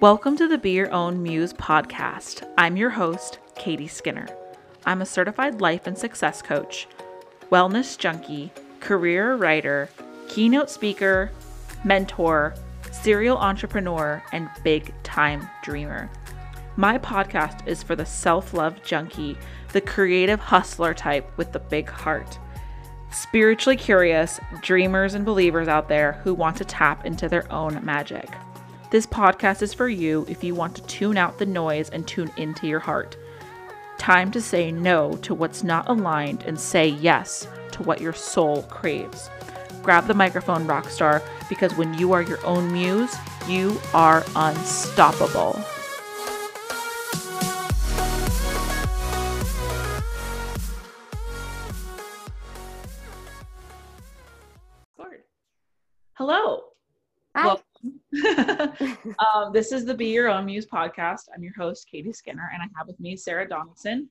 Welcome to the Be Your Own Muse podcast. I'm your host, Katie Skinner. I'm a certified life and success coach, wellness junkie, career writer, keynote speaker, mentor, serial entrepreneur, and big time dreamer. My podcast is for the self love junkie, the creative hustler type with the big heart. Spiritually curious dreamers and believers out there who want to tap into their own magic. This podcast is for you if you want to tune out the noise and tune into your heart. Time to say no to what's not aligned and say yes to what your soul craves. Grab the microphone, rockstar, because when you are your own muse, you are unstoppable. Um, this is the Be Your Own Muse podcast. I'm your host, Katie Skinner, and I have with me Sarah Donaldson.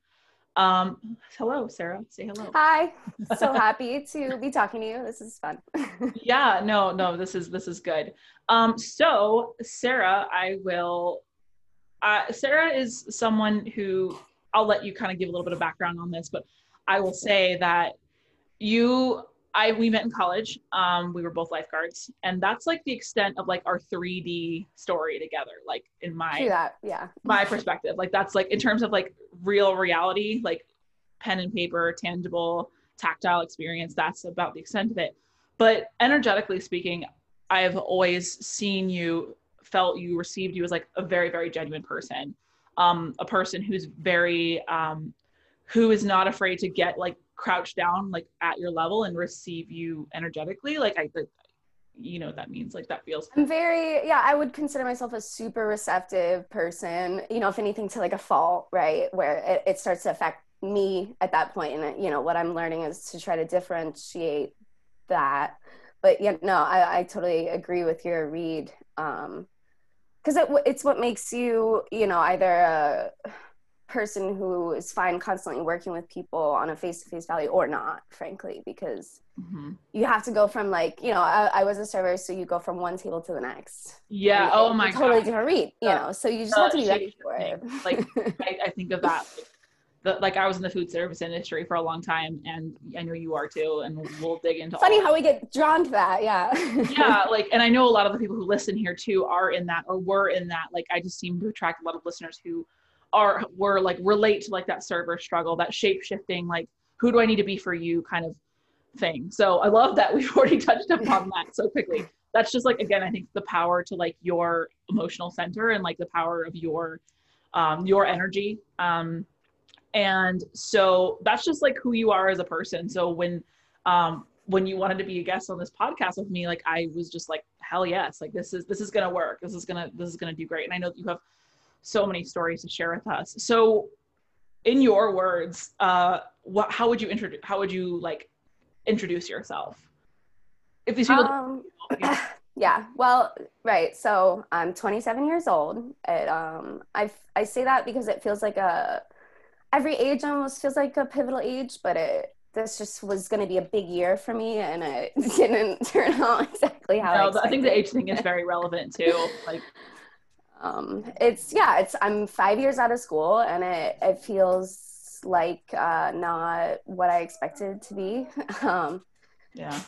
Um, hello, Sarah. Say hello. Hi. So happy to be talking to you. This is fun. yeah, no, no, this is this is good. Um, so Sarah, I will. Uh, Sarah is someone who I'll let you kind of give a little bit of background on this, but I will say that you I we met in college. Um, we were both lifeguards, and that's like the extent of like our 3D story together. Like in my Do that. Yeah. my perspective, like that's like in terms of like real reality, like pen and paper, tangible, tactile experience. That's about the extent of it. But energetically speaking, I've always seen you, felt you, received you as like a very very genuine person, um, a person who's very um, who is not afraid to get like crouch down like at your level and receive you energetically like i you know what that means like that feels I'm very, yeah, I would consider myself a super receptive person, you know, if anything to like a fault, right? Where it, it starts to affect me at that point. And, you know, what I'm learning is to try to differentiate that. But yeah, no, I, I totally agree with your read. Um, cause it, it's what makes you, you know, either person who is fine constantly working with people on a face-to-face value or not frankly because mm-hmm. you have to go from like you know I, I, was a server so you go from one table to the next. Yeah. Oh my god. totally different read you know so you just uh, have to be ready for it. Like I, I, think of that the, like I was in the food service industry for a long time and I know you are too and we'll dig into it. funny how we get drawn to that yeah. Yeah like and I know a lot of the people who listen here too are in that or were in that. Like I just seem to attract a lot of listeners who are were like relate to like that server struggle, that shape shifting, like who do I need to be for you kind of thing. So I love that we've already touched upon that so quickly. That's just like again, I think the power to like your emotional center and like the power of your um, your energy. Um, and so that's just like who you are as a person. So when um, when you wanted to be a guest on this podcast with me, like I was just like, hell yes, like this is this is gonna work. This is gonna this is gonna do great. And I know that you have so many stories to share with us. So, in your words, uh, what how would you introduce? How would you like introduce yourself? If these people, um, yeah, well, right. So I'm 27 years old. It, um, I I say that because it feels like a every age almost feels like a pivotal age, but it this just was going to be a big year for me and it didn't turn out exactly how no, I, I think the age thing is very relevant too like um, it's yeah it's i'm five years out of school and it, it feels like uh, not what i expected to be. Um, yeah.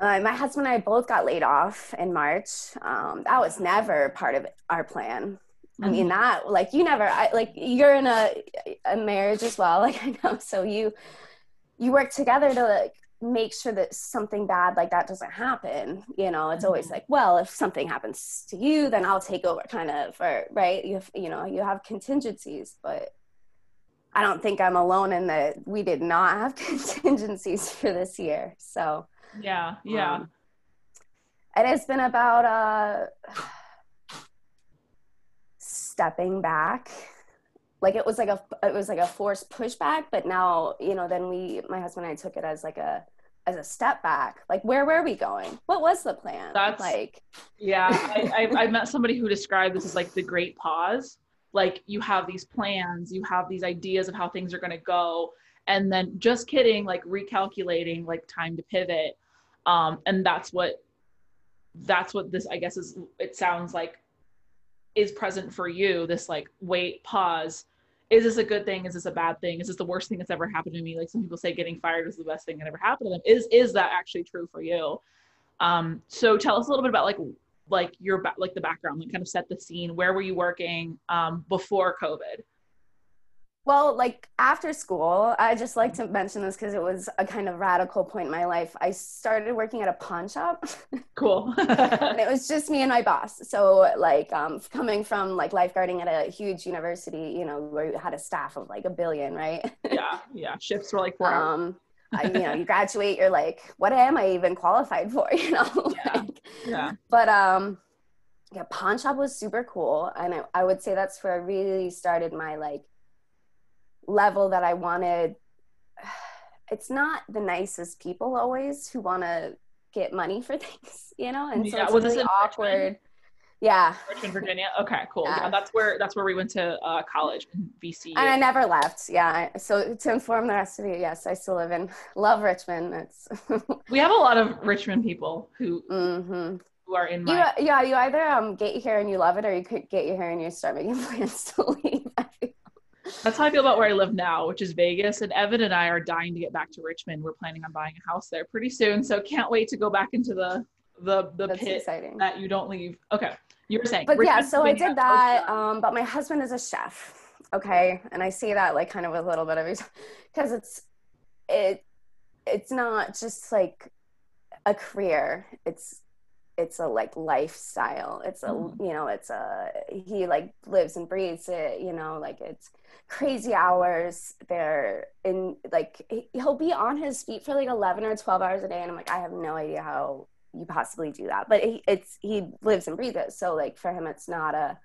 uh, my husband and i both got laid off in march. Um, that was never part of our plan. Mm-hmm. i mean mm-hmm. that like you never I, like you're in a, a marriage as well. Like i know. So you you work together to like make sure that something bad like that doesn't happen you know it's always mm-hmm. like well if something happens to you then i'll take over kind of or right you have, you know you have contingencies but i don't think i'm alone in that we did not have contingencies for this year so yeah yeah um, it has been about uh stepping back like it was like a it was like a forced pushback but now you know then we my husband and i took it as like a as a step back. Like where were we going? What was the plan? That's like yeah I, I, I met somebody who described this as like the great pause. Like you have these plans you have these ideas of how things are going to go and then just kidding like recalculating like time to pivot um and that's what that's what this i guess is it sounds like is present for you this like wait pause is this a good thing? Is this a bad thing? Is this the worst thing that's ever happened to me? Like some people say getting fired is the best thing that ever happened to them. Is is that actually true for you? Um so tell us a little bit about like like your like the background like kind of set the scene. Where were you working um before covid Well, like after school, I just like to mention this because it was a kind of radical point in my life. I started working at a pawn shop, cool and it was just me and my boss. So, like, um, coming from like lifeguarding at a huge university, you know, where you had a staff of like a billion, right? yeah yeah shifts were like four um, I, you know, you graduate, you're like, what am I even qualified for? You know, Yeah. like, yeah but um, yeah, pawn shop was super cool, and I, I would say that's where I really started my like level that I wanted. It's not the nicest people always who want to get money for things, you know, and so Yeah, it's was really in awkward. Richmond? Yeah, richmond virginia okay cool yeah, Yeah. that's where that's where we went to uh college in vcu and I never left. Yeah, so to inform the rest of you, yes, I still live in love Richmond. It's we have a lot of richmond people who hmm who are in You, yeah, you either um get here and you love it, or you could get here and you start making plans to leave. That's how I feel about where I live now, which is Vegas. And Evan and I are dying to get back to Richmond. We're planning on buying a house there pretty soon, so can't wait to go back into the the the That's pit exciting. that you don't leave. Okay, you were saying. But yeah, Richmond, so I did that. Um, but my husband is a chef. Okay, and I say that like kind of with a little bit of because it's it it's not just like a career. It's it's a like lifestyle. It's a Mhm. you know it's a he like lives and breathes it. You know like it's crazy hours. They're in like he- he'll be on his feet for like eleven or twelve hours a day, and I'm like I have no idea how you possibly do that but he, it's he lives and breathes it so like for him it's not a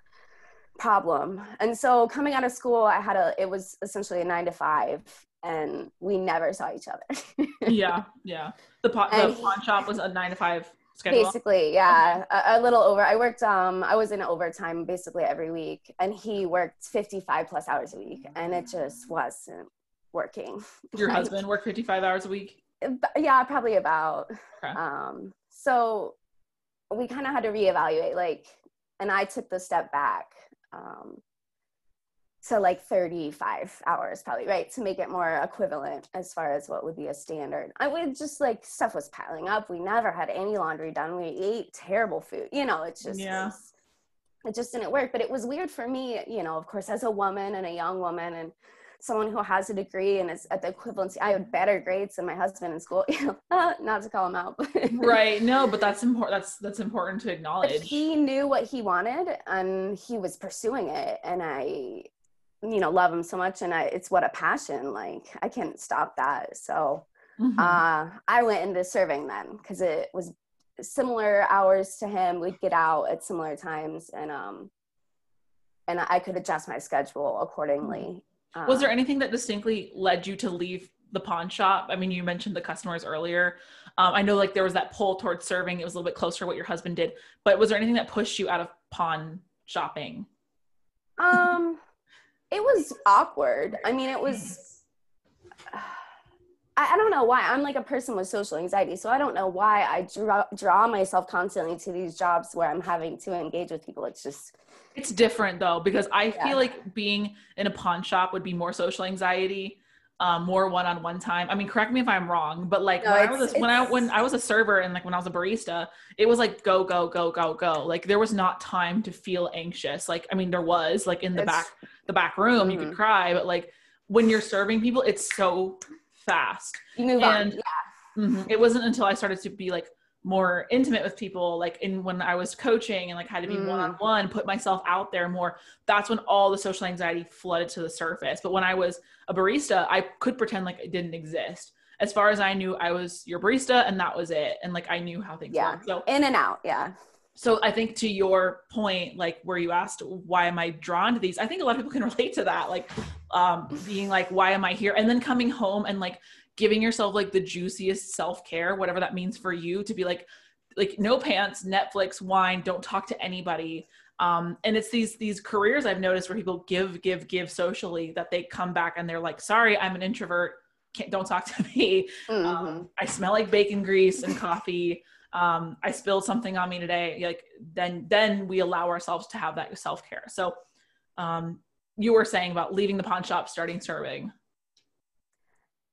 problem and so coming out of school i had a it was essentially a nine to five and we never saw each other yeah, yeah. The pot, the And- pawn shop was a nine to five schedule. basically yeah a, a little over i worked um i was in overtime basically every week and he worked 55 plus hours a week and it just wasn't working Your Like, husband worked fifty five hours a week. yeah probably about Okay. um so we kind of had to reevaluate like and i took the step back um to like 35 hours probably right to make it more equivalent as far as what would be a standard i would just like stuff was piling up we never had any laundry done we ate terrible food you know it's just Yeah. it's- it just didn't work but it was weird for me you know of course as a woman and a young woman and someone who has a degree and is at the equivalency i had better grades than my husband in school you know not to call him out but right. No, but that's important. That's that's important to but acknowledge. he knew what he wanted and he was pursuing it and i you know love him so much and I, it's what a passion like i can't stop that so Mhm. uh i went into serving then because it was similar hours to him we'd get out at similar times and um and i could adjust my schedule accordingly Was there Um, anything that distinctly led you to leave the pawn shop? I mean, you mentioned the customers earlier. Um, I know like there was that pull towards serving. It was a little bit closer to what your husband did. But was there anything that pushed you out of pawn shopping? um it was awkward. I mean it was I, I don't know why. I'm like a person with social anxiety so i don't know why i draw, draw myself constantly to these jobs where i'm having to engage with people. It's just It's different though because I Yeah. feel like being in a pawn shop would be more social anxiety, um, more one-on-one time. I mean, correct me if I'm wrong, but like No, when I was a, when I when I was a server and like when I was a barista, it was like go go go go go. Like there was not time to feel anxious. Like I mean, there was like in the back the back room you could Mhm. cry, but like when you're serving people, it's so fast. you move And- on yeah Mhm. It wasn't until I started to be like more intimate with people, like in when I was coaching and like had to be Mm. one on one, put myself out there more. That's when all the social anxiety flooded to the surface. But when I was a barista, I could pretend like it didn't exist. As far as I knew, I was your barista and that was it. And like I knew how things Yeah. worked. So in and out yeah so I think to your point, like where you asked, why am I drawn to these? I think a lot of people can relate to that, like um, being like, why am I here? And then coming home and like giving yourself like the juiciest self care, whatever that means for you, to be like, like no pants, Netflix, wine, don't talk to anybody. Um, and it's these these careers I've noticed where people give, give, give socially that they come back and they're like, sorry, I'm an introvert. Can't, don't talk to me. Mhm. Um, I smell like bacon grease and coffee. um, I spilled something on me today. Like then, then we allow ourselves to have that self care. So, um, you were saying about leaving the pawn shop, starting serving.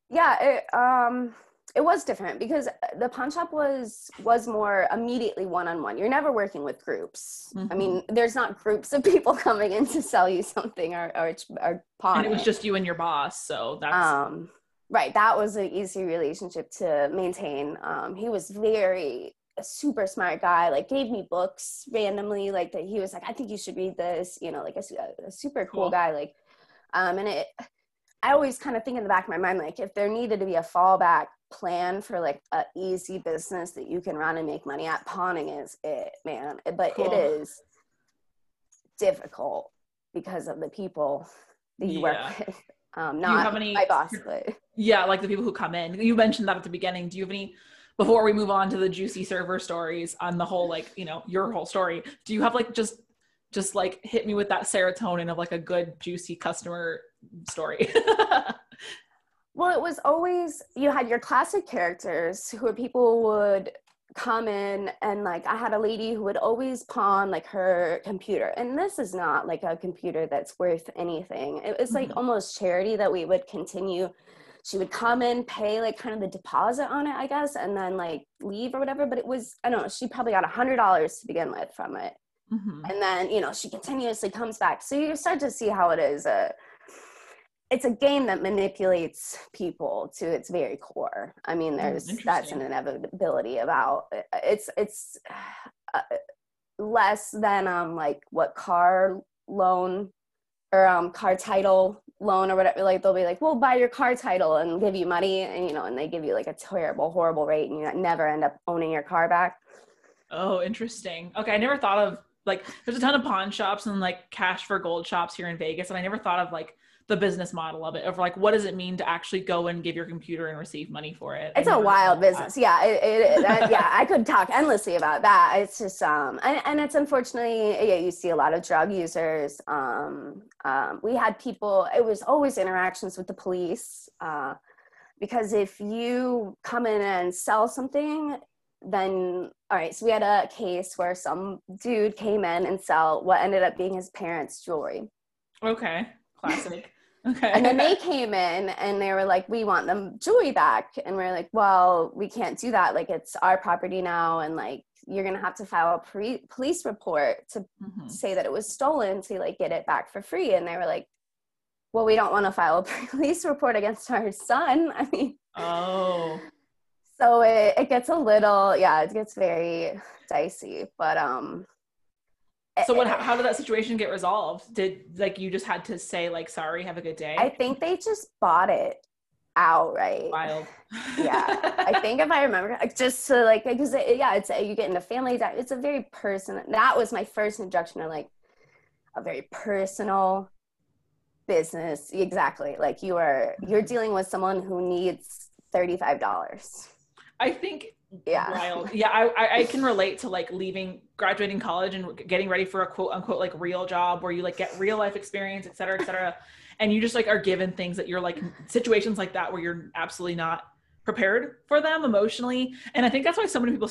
Yeah, it, um, it was different because the pawn shop was was more immediately one on one. You're never working with groups. Mm-hmm. I mean, there's not groups of people coming in to sell you something or or, or pawn. And it was just you and your boss, so that's um, right. That was an easy relationship to maintain. Um, he was very a super smart guy like gave me books randomly like that he was like i think you should read this you know like a, a super cool, cool, guy like um and it i always kind of think in the back of my mind like if there needed to be a fallback plan for like a easy business that you can run and make money at pawning is it man but cool. it is difficult because of the people that you yeah. work with um not any, my boss but yeah like the people who come in you mentioned that at the beginning do you have any before we move on to the juicy server stories on the whole like you know your whole story do you have like just just like hit me with that serotonin of like a good juicy customer story well it was always you had your classic characters who people would come in and like i had a lady who would always pawn like her computer and this is not like a computer that's worth anything it was like mm-hmm. almost charity that we would continue she would come in, pay like kind of the deposit on it, I guess, and then like leave or whatever. But it was, I don't know, she probably got a hundred dollars to begin with from it. Mm-hmm. And then, you know, she continuously comes back. So you start to see how it is a it's a game that manipulates people to its very core. I mean, mm, there's that's an inevitability about it's it's uh, less than um like what car loan or um car title loan or whatever like they'll be like we'll buy your car title and give you money and you know and they give you like a terrible horrible rate and you never end up owning your car back. Oh interesting. Okay i never thought of like there's a ton of pawn shops and like cash for gold shops here in vegas and i never thought of like the business model of it of like what does it mean to actually go and give your computer and receive money for it? It's a wild business. That. yeah it, it, that, yeah i could talk endlessly about that. It's just um and, and it's unfortunately yeah you see a lot of drug users um, um we had people it was always interactions with the police uh because if you come in and sell something then all right so we had a case where some dude came in and sell what ended up being his parents jewelry. Okay classic Okay. And then they came in and they were like, we want the jewelry back. And we're like, well, we can't do that. Like, it's our property now. And like, you're going to have to file a pre- police report to mm-hmm. say that it was stolen to like get it back for free. And they were like, well, we don't want to file a police report against our son. I mean, oh. So it, it gets a little, yeah, it gets very dicey. But, um, so what? How did that situation get resolved? Did like you just had to say like sorry, have a good day? I think they just bought it outright. Wild. yeah, I think if I remember, just to like because it, yeah, it's you get into family. It's a very personal. That was my first introduction to like a very personal business. Exactly, like you are you're dealing with someone who needs thirty five dollars. I think yeah. wild. Yeah I, I can relate to like leaving graduating college and getting ready for a quote unquote like real job where you like get real life experience et cetera et cetera. And you just like are given things that you're like situations like that where you're absolutely not prepared for them emotionally. And i think that's why so many people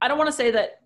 i don't want to say that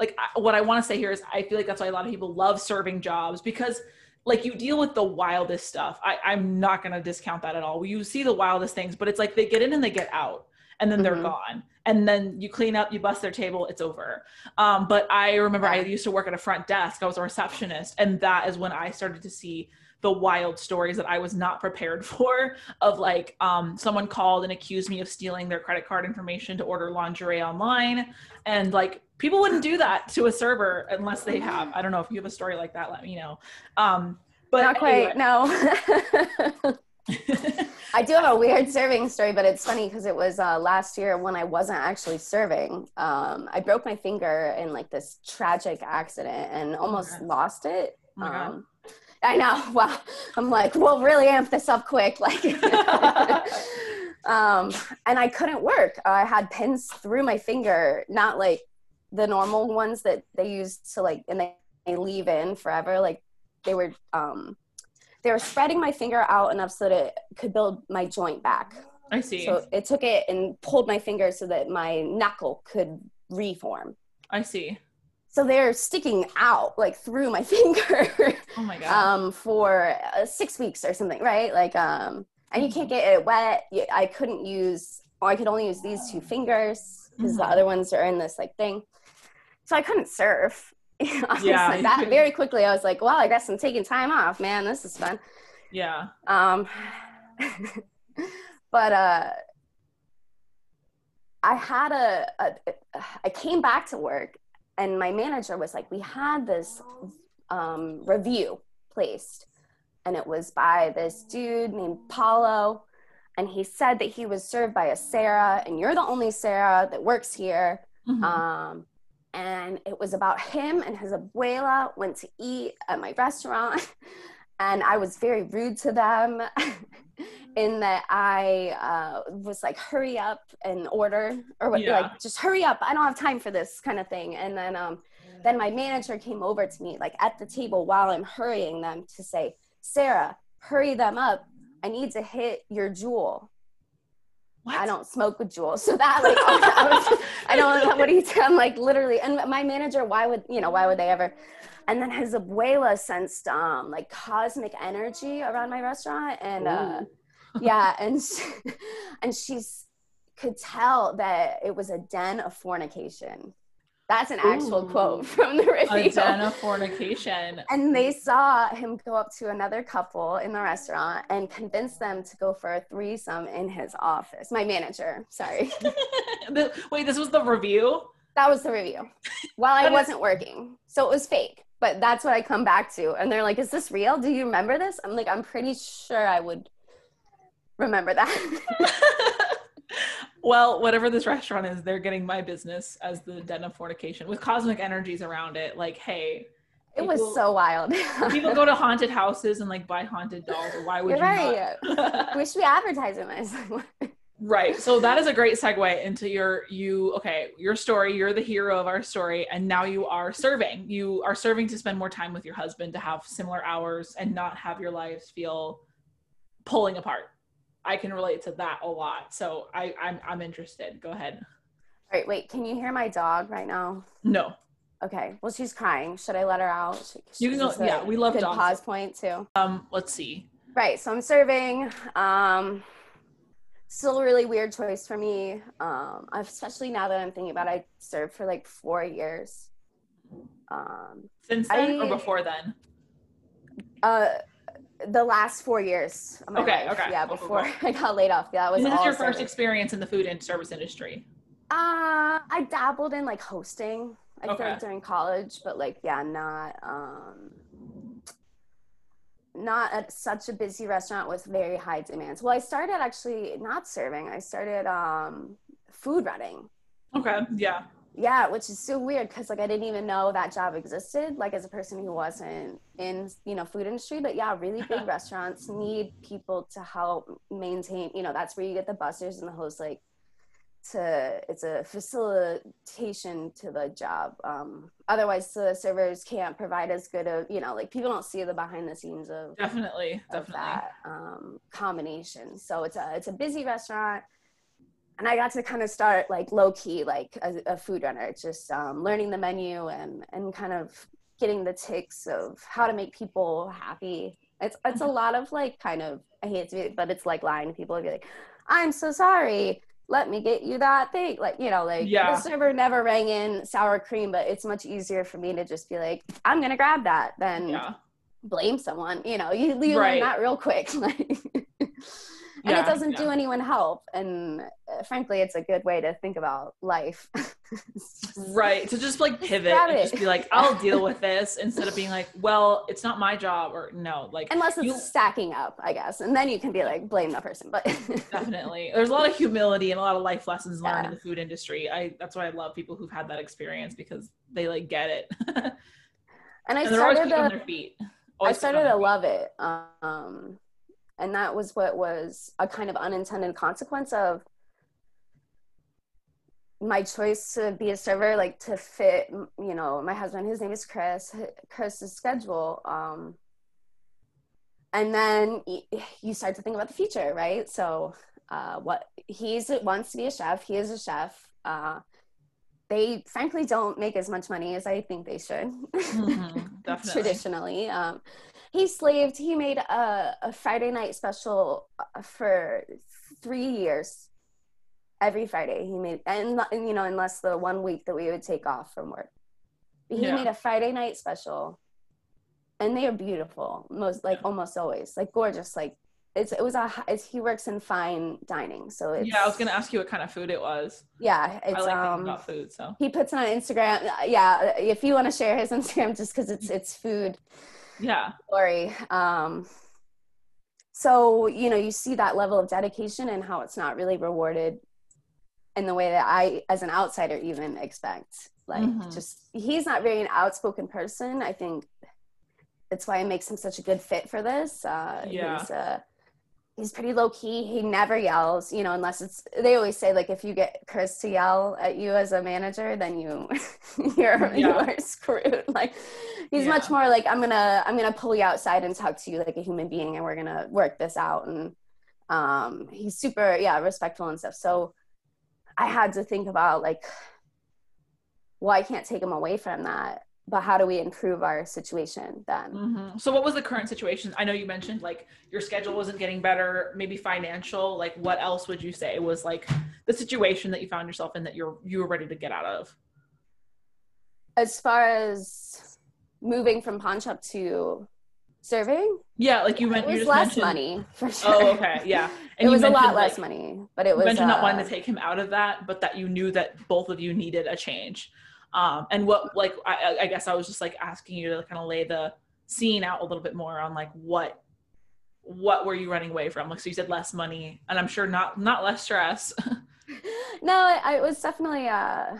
like what i want to say here is i feel like that's why a lot of people love serving jobs because like you deal with the wildest stuff. I, i'm not going to discount that at all. You see the wildest things but it's like they get in and they get out and then they're mm-hmm. gone. And then you clean up you bust their table it's over. Um, but i remember i used to work at a front desk. I was a receptionist and that is when i started to see the wild stories that i was not prepared for of like um, someone called and accused me of stealing their credit card information to order lingerie online. And like people wouldn't do that to a server unless they have i don't know if you have a story like that let me know. Um, but not quite anyway. no I do have a weird serving story, but it's funny because it was uh, last year when I wasn't actually serving. Um, I broke my finger in like this tragic accident and almost oh lost it. Oh um, I know. Well, I'm like, we'll really amp this up quick. Like, um, and I couldn't work. I had pins through my finger, not like the normal ones that they use to like, and they, they leave in forever. Like, they were um, they were spreading my finger out enough so that it could build my joint back. I see. So it took it and pulled my finger so that my knuckle could reform. I see. So they're sticking out like through my finger. Oh my god. um, for uh, six weeks or something, right? Like, um, and you can't get it wet. I couldn't use, or I could only use these two fingers because the Mhm. other ones are in this like thing. So I couldn't surf. Honestly, Yeah. that very quickly I was like, well, I guess I'm taking time off, man. This is fun. yeah. Um, but uh, I had a, a, I came back to work, and my manager was like, "We had this um, review placed, and it was by this dude named Paulo, and he said that he was served by a Sarah, and you're the only Sarah that works here." Mhm. Um, and it was about him and his abuela went to eat at my restaurant. And I was very rude to them in that I uh, was like, hurry up and order, or what, Yeah. like, just hurry up. I don't have time for this kind of thing. And then, um, then my manager came over to me, like at the table while I'm hurrying them to say, Sarah, hurry them up. I need to hit your Juul. What? I don't smoke with Juul. So that like I, was, I don't what do you tell I'm like literally and my manager, why would you know, why would they ever and then his abuela sensed um like cosmic energy around my restaurant and uh yeah and she, and she's could tell that it was a den of fornication. That's an actual Ooh. quote from the A review. den of fornication. And they saw him go up to another couple in the restaurant and convince them to go for a threesome in his office. My manager, sorry. Wait, this was the review? That was the review while I wasn't working. So it was fake, but that's what I come back to. And they're like, Is this real? Do you remember this? I'm like, I'm pretty sure I would remember that. well, whatever this restaurant is, they're getting my business as the den of fornication with cosmic energies around it. Like, hey, it was so wild. people go to haunted houses and like buy haunted dolls. Why would You're you right. not? we should be advertising this. right. So that is a great segue into your you okay, your story. You're the hero of our story, and now you are serving. You are serving to spend more time with your husband, to have similar hours and not have your lives feel pulling apart. I can relate to that a lot. So I, I'm I'm interested. Go ahead. All right, wait, can you hear my dog right now? No. Okay. Well, she's crying. Should I let her out? You can go- Is this a yeah, we love good dogs. Pause point too. Um, let's see. Right. So I'm serving. Um, still a really weird choice for me. Um, especially now that I'm thinking about it, I served for like four years. Um, Since then or before then? uh, the last four years. Of my Okay, life. okay. Yeah, Cool, before cool, I got laid off. Yeah, that was And this is your first experience in the food and service industry. Uh, I dabbled in like hosting. I Okay. think during college, but like yeah, not um not at such a busy restaurant with very high demands. Well, I started actually not serving. I started um food running. Okay. Yeah. Yeah, which is so weird because like I didn't even know that job existed. Like as a person who wasn't in you know food industry, but yeah, really big restaurants need people to help maintain. You know, that's where you get the busters and the hosts. Like to it's a facilitation to the job. Um, otherwise, the servers can't provide as good of you know like people don't see the behind the scenes of Definitely. of Definitely. that um, combination. So it's a it's a busy restaurant, and I got to kind of start like low key, like a, a food runner, just um, learning the menu and and kind of getting the ticks of how to make people happy. It's it's a lot of like kind of I hate to be, but it's like lying to people and be like, I'm so sorry. Let me get you that thing. Like, you know, like Yeah. the server never rang in sour cream, but it's much easier for me to just be like, I'm gonna grab that than Yeah. blame someone. You know, you, you Right. learn that real quick. Like, and Yeah, it doesn't yeah. do anyone help. And uh, frankly, it's a good way to think about life. Just- Right. To just like pivot and just be like, I'll deal with this instead of being like, well, it's not my job or no. Like Unless it's You- stacking up, I guess. And then you can be like, blame the person. But definitely. There's a lot of humility and a lot of life lessons learned Yeah. in the food industry. I that's why I love people who've had that experience because they like get it. and I and started on to, their feet. I started to love it. Um, and that was what was a kind of unintended consequence of my choice to be a server, like to fit, you know, my husband, his name is Chris, Chris's schedule. Um, and then you start to think about the future, right? So, uh, what he's wants to be a chef. He is a chef. Uh, they frankly don't make as much money as I think they should. Mm-hmm, traditionally. Um, he slaved. He made a, a Friday night special uh, for three years. Every Friday he made, and, and you know, unless the one week that we would take off from work, he yeah. made a Friday night special, and they are beautiful. Most like almost always like gorgeous, like it's it was a it's, he works in fine dining so it's, yeah i was gonna ask you what kind of food it was yeah it's I like um about food so he puts it on instagram yeah if you want to share his instagram just because it's it's food yeah glory um so you know you see that level of dedication and how it's not really rewarded in the way that i as an outsider even expect like mm-hmm. just he's not very an outspoken person i think that's why it makes him such a good fit for this uh yeah. he's uh he's pretty low key. He never yells, you know, unless it's they always say like if you get Chris to yell at you as a manager, then you you're yeah. you are screwed. Like he's yeah. much more like I'm gonna I'm gonna pull you outside and talk to you like a human being and we're gonna work this out. And um he's super yeah, respectful and stuff. So I had to think about like well, I can't take him away from that but how do we improve our situation then? Mm-hmm. so what was the current situation? I know you mentioned like your schedule wasn't getting better maybe financial like what else would you say was like the situation that you found yourself in that you're you were ready to get out of? As far as moving from pawn shop to serving? Yeah like you meant it was you less mentioned... money for sure. oh okay yeah. And it was a lot less money but it was mentioned uh, not wanting to take him out of that but that you knew that both of you needed a change um, and what like I, I guess I was just like asking you to kind of lay the scene out a little bit more on like what what were you running away from? Like so you said less money, and I'm sure not not less stress. no, I, it was definitely uh,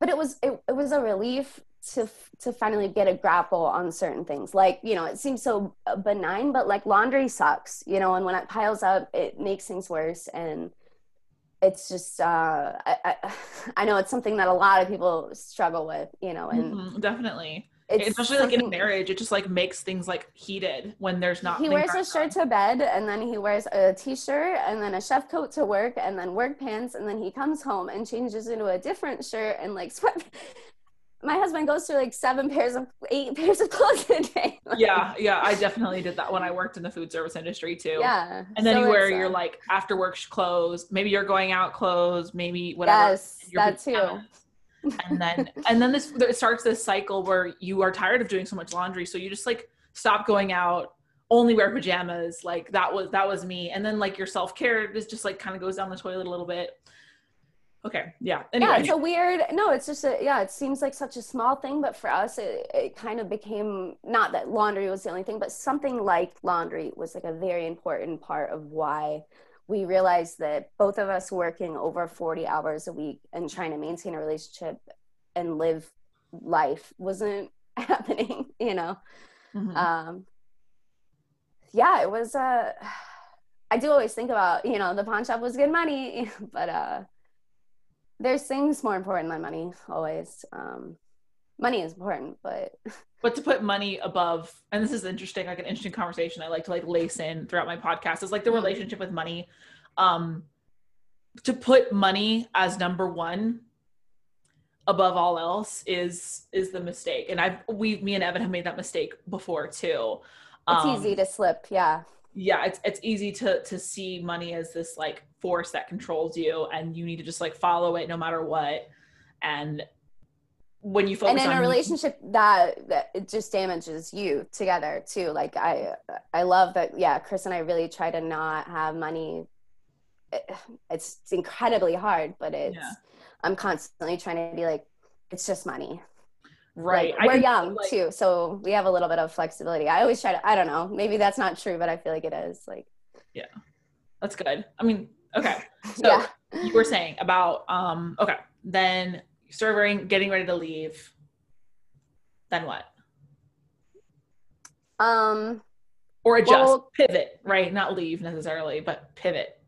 but it was it, it was a relief to to finally get a grapple on certain things like you know it seems so benign but like laundry sucks you know and when it piles up it makes things worse and it's just uh, I, I, I know it's something that a lot of people struggle with, you know, and mm-hmm, definitely. Especially like in a marriage, it just like makes things like heated when there's not. He wears a shirt to bed, and then he wears a t-shirt, and then a chef coat to work, and then work pants, and then he comes home and changes into a different shirt and like sweat my husband goes through like seven pairs of eight pairs of clothes a day. yeah, yeah, I definitely did that when I worked in the food service industry too. Yeah, and then so you wear your like after work clothes, maybe you're going out clothes, maybe whatever. Yes, that too. and then and then this it starts this cycle where you are tired of doing so much laundry, so you just like stop going out, only wear pajamas. Like that was that was me, and then like your self care is just like kind of goes down the toilet a little bit okay yeah anyway. yeah it's a weird no it's just a yeah it seems like such a small thing but for us it, it kind of became not that laundry was the only thing but something like laundry was like a very important part of why we realized that both of us working over 40 hours a week and trying to maintain a relationship and live life wasn't happening you know mm-hmm. um yeah it was uh i do always think about you know the pawn shop was good money but uh there's things more important than money always. Um, money is important but but to put money above and this is interesting like an interesting conversation i like to like lace in throughout my podcast is like the mm-hmm. relationship with money. Um to put money as number one above all else is is the mistake. And i've we me and evan have made that mistake before too. It's um, easy to slip yeah yeah it's it's easy to to see money as this like force that controls you and you need to just like follow it no matter what. And when you focus and in on a relationship that that it just damages you together too. Like i i love that yeah chris and i really try to not have money. It's, it's incredibly hard but it's yeah. i'm constantly trying to be like it's just money Right. Like, we're young like, too, so we have a little bit of flexibility. I always try to. I don't know. Maybe that's not true, but I feel like it is. Like. Yeah, that's good. I mean, okay. So yeah. you were saying about um. Okay, then serving, getting ready to leave. Then what? Um. Or adjust, well, pivot, right? Not leave necessarily, but pivot.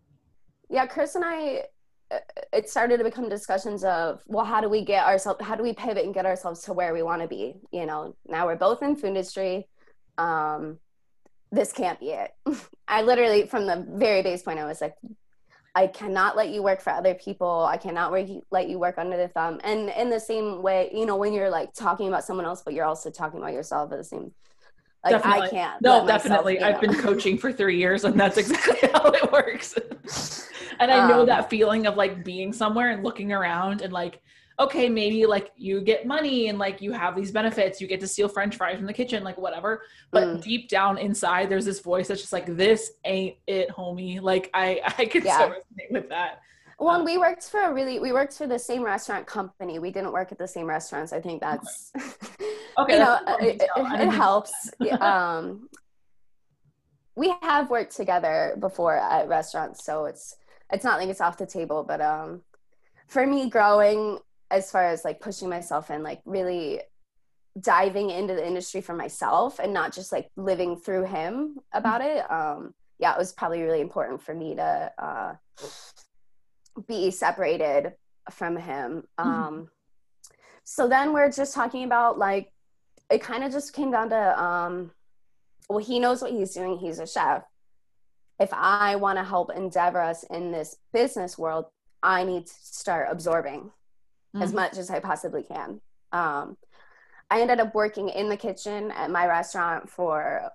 Yeah, Chris and I it started to become discussions of well how do we get ourselves how do we pivot and get ourselves to where we want to be you know now we're both in food industry um this can't be it i literally from the very base point i was like I cannot let you work for other people. I cannot let you work under the thumb. And in the same way, you know, when you're like talking about someone else, but you're also talking about yourself at the same. Like definitely. I can't. No, definitely. Myself, I've know. been coaching for three years, and that's exactly how it works. and I know um, that feeling of like being somewhere and looking around and like okay, maybe like you get money and like you have these benefits, you get to steal french fries from the kitchen, like whatever. But mm. deep down inside, there's this voice that's just like, this ain't it, homie. Like I, I can yeah. so resonate with that. Well, um, we worked for a really, we worked for the same restaurant company. We didn't work at the same restaurants. I think that's, okay, you know, it, it, it helps. um, we have worked together before at restaurants, so it's, it's not like it's off the table, but, um, for me growing as far as like pushing myself and like really diving into the industry for myself and not just like living through him about it um yeah it was probably really important for me to uh be separated from him mm-hmm. um so then we're just talking about like it kind of just came down to um well he knows what he's doing he's a chef if i want to help endeavor us in this business world i need to start absorbing mm-hmm. as much as I possibly can. Um, I ended up working in the kitchen at my restaurant for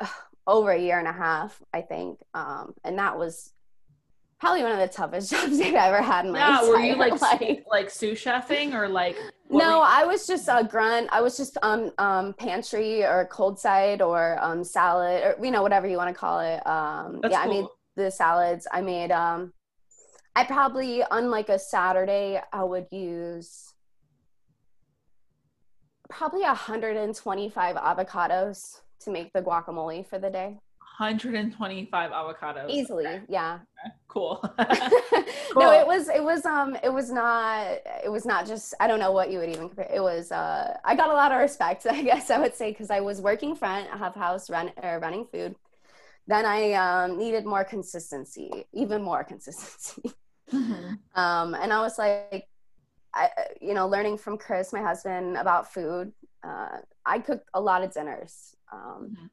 uh, over a year and a half, I think. Um, and that was probably one of the toughest jobs I've ever had in my life. yeah, were you like life. like sous chefing or like no i was just a grunt i was just um, um pantry or cold side or um salad or you know whatever you want to call it um That's yeah cool. i made the salads i made um I probably, on like a Saturday, I would use probably 125 avocados to make the guacamole for the day. 125 avocados. Easily, okay. yeah. Cool. cool. No, it was it was um it was not it was not just I don't know what you would even compare. It was uh I got a lot of respect, I guess I would say, because I was working front, have house run or running food. Then I um, needed more consistency, even more consistency. Mm-hmm. Um, and I was like, I, you know, learning from Chris, my husband, about food. Uh, I cooked a lot of dinners. Um, mm-hmm.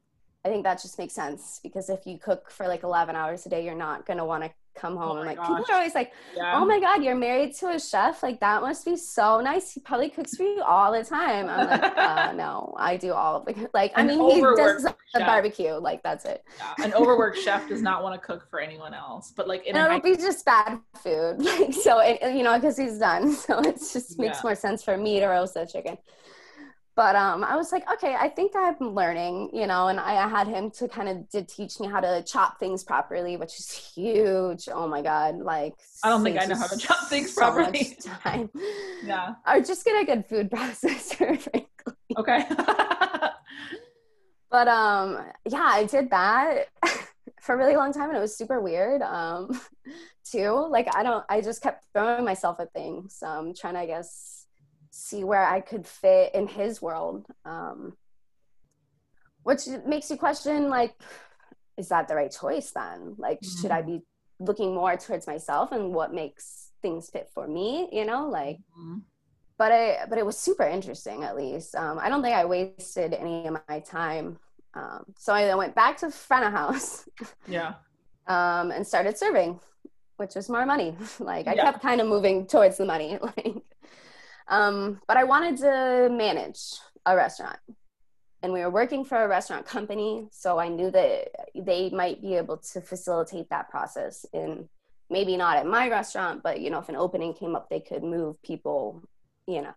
I think that just makes sense because if you cook for like 11 hours a day, you're not going to want to come home. Oh like gosh. people are always like, yeah. "Oh my god, you're married to a chef? Like that must be so nice. He probably cooks for you all the time." I'm like, uh, "No, I do all of the like. I mean, he does the barbecue. Like that's it." Yeah. An overworked chef does not want to cook for anyone else, but like it'll be just bad food. Like so, it, you know, because he's done. So it just makes yeah. more sense for me to roast the chicken but um, I was like, okay, I think I'm learning, you know, and I, I had him to kind of did teach me how to chop things properly, which is huge. Oh my god, like I don't think I know how to chop things so properly. time. Yeah, or just get a good food processor, frankly. Okay. but um, yeah, I did that for a really long time, and it was super weird. Um, too, like I don't, I just kept throwing myself at things, um, trying to, I guess see where I could fit in his world. Um, which makes you question like, is that the right choice then? Like, mm-hmm. should I mm-hmm. be looking more towards myself and what makes things fit for me, you know? Like, mm-hmm. but I, but it was super interesting at least. Um, I don't think I wasted any of my time. Um, so I then went back to front of house. Yeah. um, and started serving, which was more money. like I yeah. kept kind of moving towards the money. Like, um, but I wanted to manage a restaurant. And we were working for a restaurant company, so I knew that they might be able to facilitate that process in maybe not at my restaurant, but you know, if an opening came up, they could move people, you know.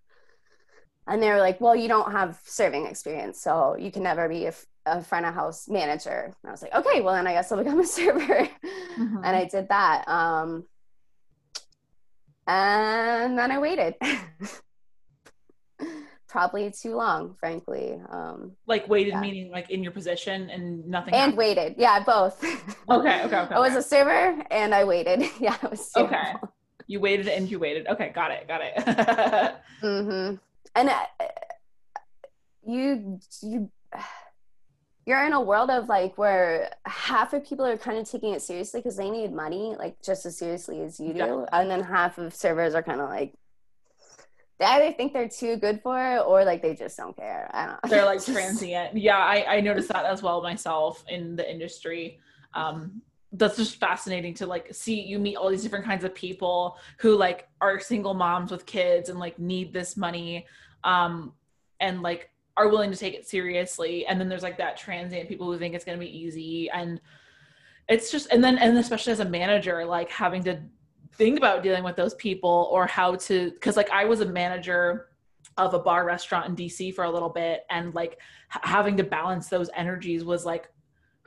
And they were like, "Well, you don't have serving experience, so you can never be a, a front of house manager." And I was like, "Okay, well then I guess I'll become a server," mm-hmm. and I did that. Um, and then I waited. Probably too long, frankly. Um, like waited yeah. meaning like in your position and nothing. And happened. waited, yeah, both. okay, okay, okay. I was a server and I waited. Yeah, it was terrible. okay. You waited and you waited. Okay, got it, got it. mm-hmm. And uh, you you you're in a world of like where half of people are kind of taking it seriously because they need money like just as seriously as you do. Yeah. and then half of servers are kind of like they either think they're too good for it or like they just don't care. I don't know they're like transient. Yeah I, I noticed that as well myself in the industry. Um that's just fascinating to like see you meet all these different kinds of people who like are single moms with kids and like need this money. Um and like are willing to take it seriously. And then there's like that transient people who think it's going to be easy. And it's just and then and especially as a manager like having to think about dealing with those people or how to because like i was a manager of a bar restaurant in dc for a little bit. And like h- having to balance those energies was like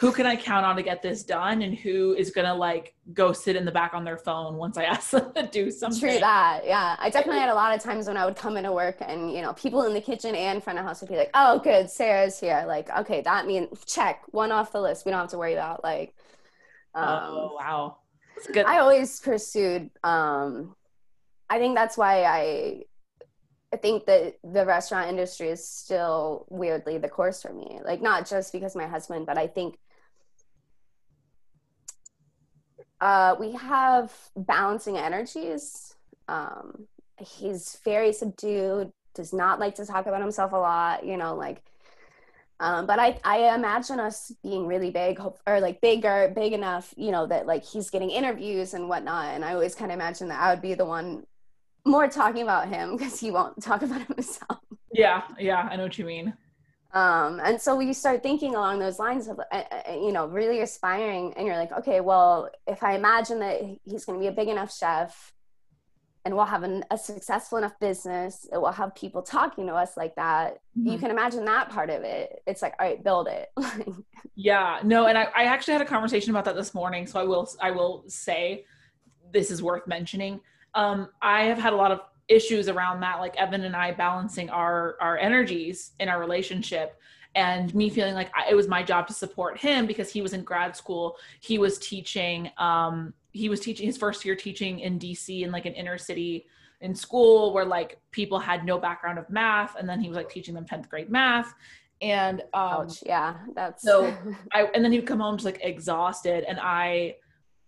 who can I count on to get this done and who is gonna like go sit in the back on their phone once I ask them to do something. True that. Yeah. I definitely had a lot of times when I would come into work and, you know, people in the kitchen and front of house would be like, oh, good, Sarah's here. Like, okay, that means check one off the list. We don't have to worry about like, um, oh, wow. That's good. I always pursued, um, I think that's why I, I think that the restaurant industry is still weirdly the course for me. Like, not just because my husband, but I think Uh, we have balancing energies. Um, he's very subdued, does not like to talk about himself a lot, you know, like, um, but I, I imagine us being really big or like bigger, big enough, you know, that like he's getting interviews and whatnot. And I always kind of imagine that I would be the one more talking about him because he won't talk about himself. Yeah. Yeah. I know what you mean. Um, and so we start thinking along those lines of, uh, you know, really aspiring. And you're like, okay, well, if I imagine that he's going to be a big enough chef and we'll have an, a successful enough business, it will have people talking to us like that. Mm-hmm. You can imagine that part of it. It's like, all right, build it. yeah, no. And I, I actually had a conversation about that this morning. So I will, I will say this is worth mentioning. Um, I have had a lot of issues around that like evan and i balancing our our energies in our relationship and me feeling like I, it was my job to support him because he was in grad school. He was teaching um he was teaching his first year teaching in dc in like an inner city in school where like people had no background of math. And then he was like teaching them 10th grade math. And um Ouch, yeah that's so i and then he'd come home just like exhausted. And i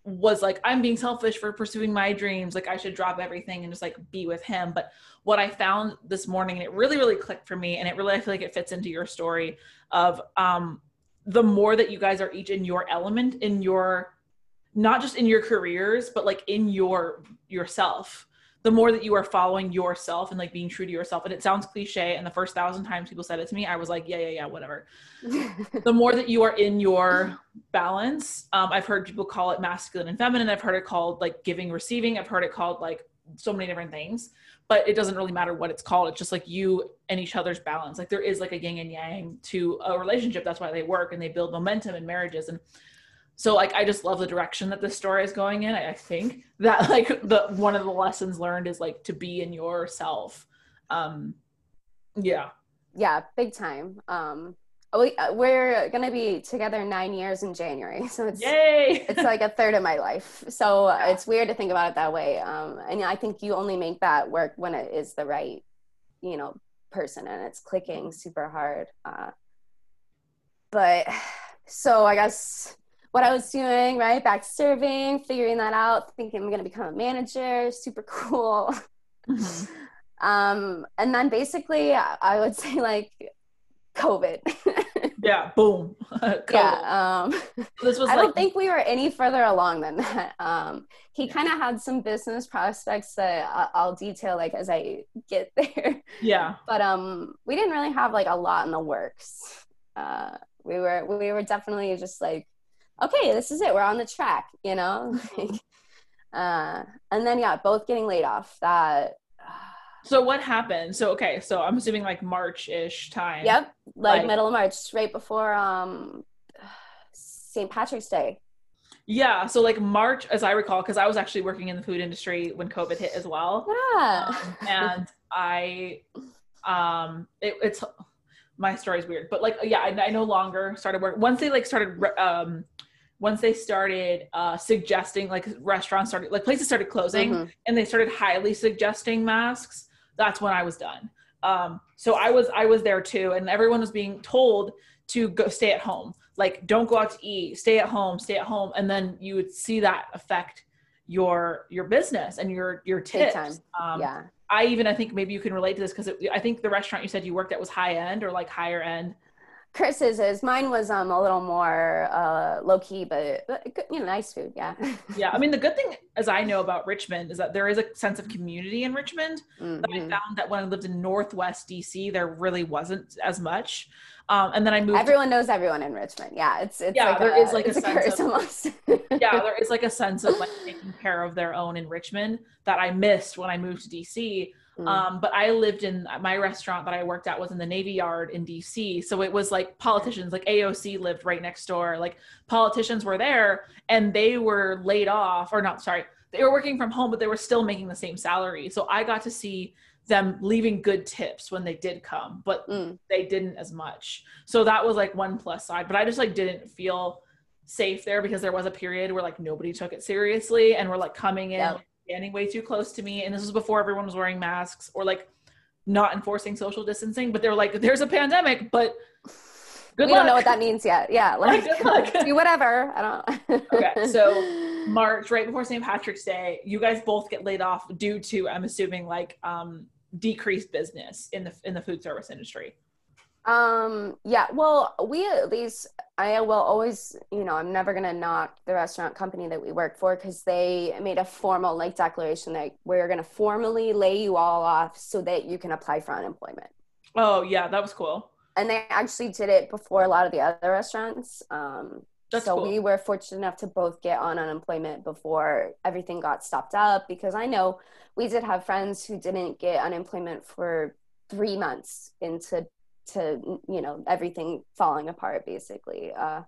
was like i'm being selfish for pursuing my dreams. Like i should drop everything and just like be with him. But what i found this morning and it really really clicked for me and it really i feel like it fits into your story of um the more that you guys are each in your element in your not just in your careers but like in your yourself the more that you are following yourself and like being true to yourself. And it sounds cliche. And the first thousand times people said it to me, I was like, yeah, yeah, yeah, whatever. the more that you are in your balance, um, I've heard people call it masculine and feminine. I've heard it called like giving, receiving. I've heard it called like so many different things, but it doesn't really matter what it's called. It's just like you and each other's balance. Like there is like a yin and yang to a relationship. That's why they work and they build momentum in marriages. And so like i just love the direction that this story is going in. I think that like the one of the lessons learned is like to be in yourself. Um yeah. Yeah big time. Um we, uh, we're gonna be together nine years in january so it's Yay! it's like a third of my life. So yeah. it's weird to think about it that way. Um and i think you only make that work when it is the right you know person and it's clicking super hard. Uh but so i guess what I was doing, right? Back serving, figuring that out, thinking I'm gonna become a manager, super cool. Mm-hmm. Um, and then basically I would say like COVID. yeah, boom. yeah. Um, this was I like- don't think we were any further along than that. Um, he kind of had some business prospects that I'll detail like as I get there. Yeah. But um, we didn't really have like a lot in the works. Uh, we were we were definitely just like okay, this is it. We're on the track, you know? uh, and then, yeah, both getting laid off. That. so what happened? So, okay, so I'm assuming like March ish time. Yep. Like, like middle of March, right before um, St. Patrick's Day. Yeah, so like March, as I recall, because I was actually working in the food industry when COVID hit as well. Yeah. Um, and I, um, it, it's my story is weird, but like, yeah, I, I no longer started work once they like started, um, once they started uh, suggesting like restaurants started like places started closing mm-hmm. and they started highly suggesting masks that's when i was done. Um, so i was i was there too and everyone was being told to go stay at home. Like don't go out to eat stay at home stay at home. And then you would see that affect your your business and your your tips. Um, yeah. I even i think maybe you can relate to this because i think the restaurant you said you worked at was high end or like higher end Chris's is mine was um a little more uh low key, but, but you know, nice food. Yeah. yeah. I mean, the good thing, as I know about Richmond, is that there is a sense of community in Richmond. Mm-hmm. That I mm-hmm. found that when I lived in Northwest DC, there really wasn't as much. Um, and then I moved. Everyone to- knows everyone in Richmond. Yeah, it's it's yeah. Like there a, is like a sense of yeah. There is like a sense of like taking care of their own in Richmond that I missed when I moved to DC. Mm. Um, but I lived in my restaurant that I worked at was in the Navy Yard in DC. So it was like politicians, like AOC lived right next door. Like politicians were there and they were laid off, or not, sorry, they were working from home, but they were still making the same salary. So I got to see them leaving good tips when they did come, but mm. they didn't as much. So that was like one plus side. But I just like didn't feel safe there because there was a period where like nobody took it seriously and were like coming in yep. Standing way too close to me. And this was before everyone was wearing masks or like not enforcing social distancing. But they were like, there's a pandemic, but Good we luck. don't know what that means yet. Yeah, like do whatever. I don't. okay, so March, right before St. Patrick's Day, you guys both get laid off due to, I'm assuming, like um, decreased business in the in the food service industry. Um. Yeah. Well, we at least I will always, you know, I'm never gonna knock the restaurant company that we work for because they made a formal like declaration that we're gonna formally lay you all off so that you can apply for unemployment. Oh yeah, that was cool and they actually did it before a lot of the other restaurants. Um, That's so cool. we were fortunate enough to both get on unemployment before everything got stopped up because I know we did have friends who didn't get unemployment for three months into to you know everything falling apart basically. Uh,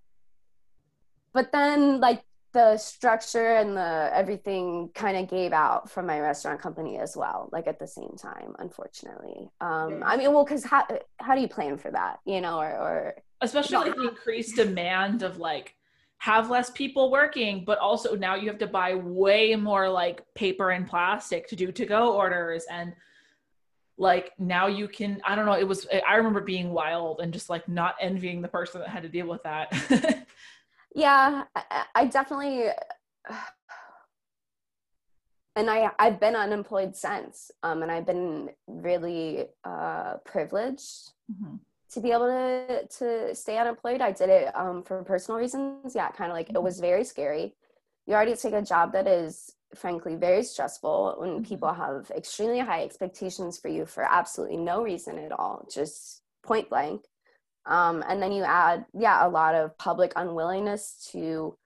but then like the structure and the everything kind of gave out from my restaurant company as well like at the same time unfortunately um i mean well because how, how do you plan for that you know or, or especially like the increased demand of like have less people working but also now you have to buy way more like paper and plastic to do to go orders and like now you can i don't know it was i remember being wild and just like not envying the person that had to deal with that yeah I, I definitely and i i've been unemployed since um and i've been really uh privileged mm-hmm. to be able to to stay unemployed i did it um for personal reasons yeah kind of like mm-hmm. it was very scary you already take a job that is frankly very stressful when mm-hmm. people have extremely high expectations for you for absolutely no reason at all just point blank um, and then you add, yeah, a lot of public unwillingness to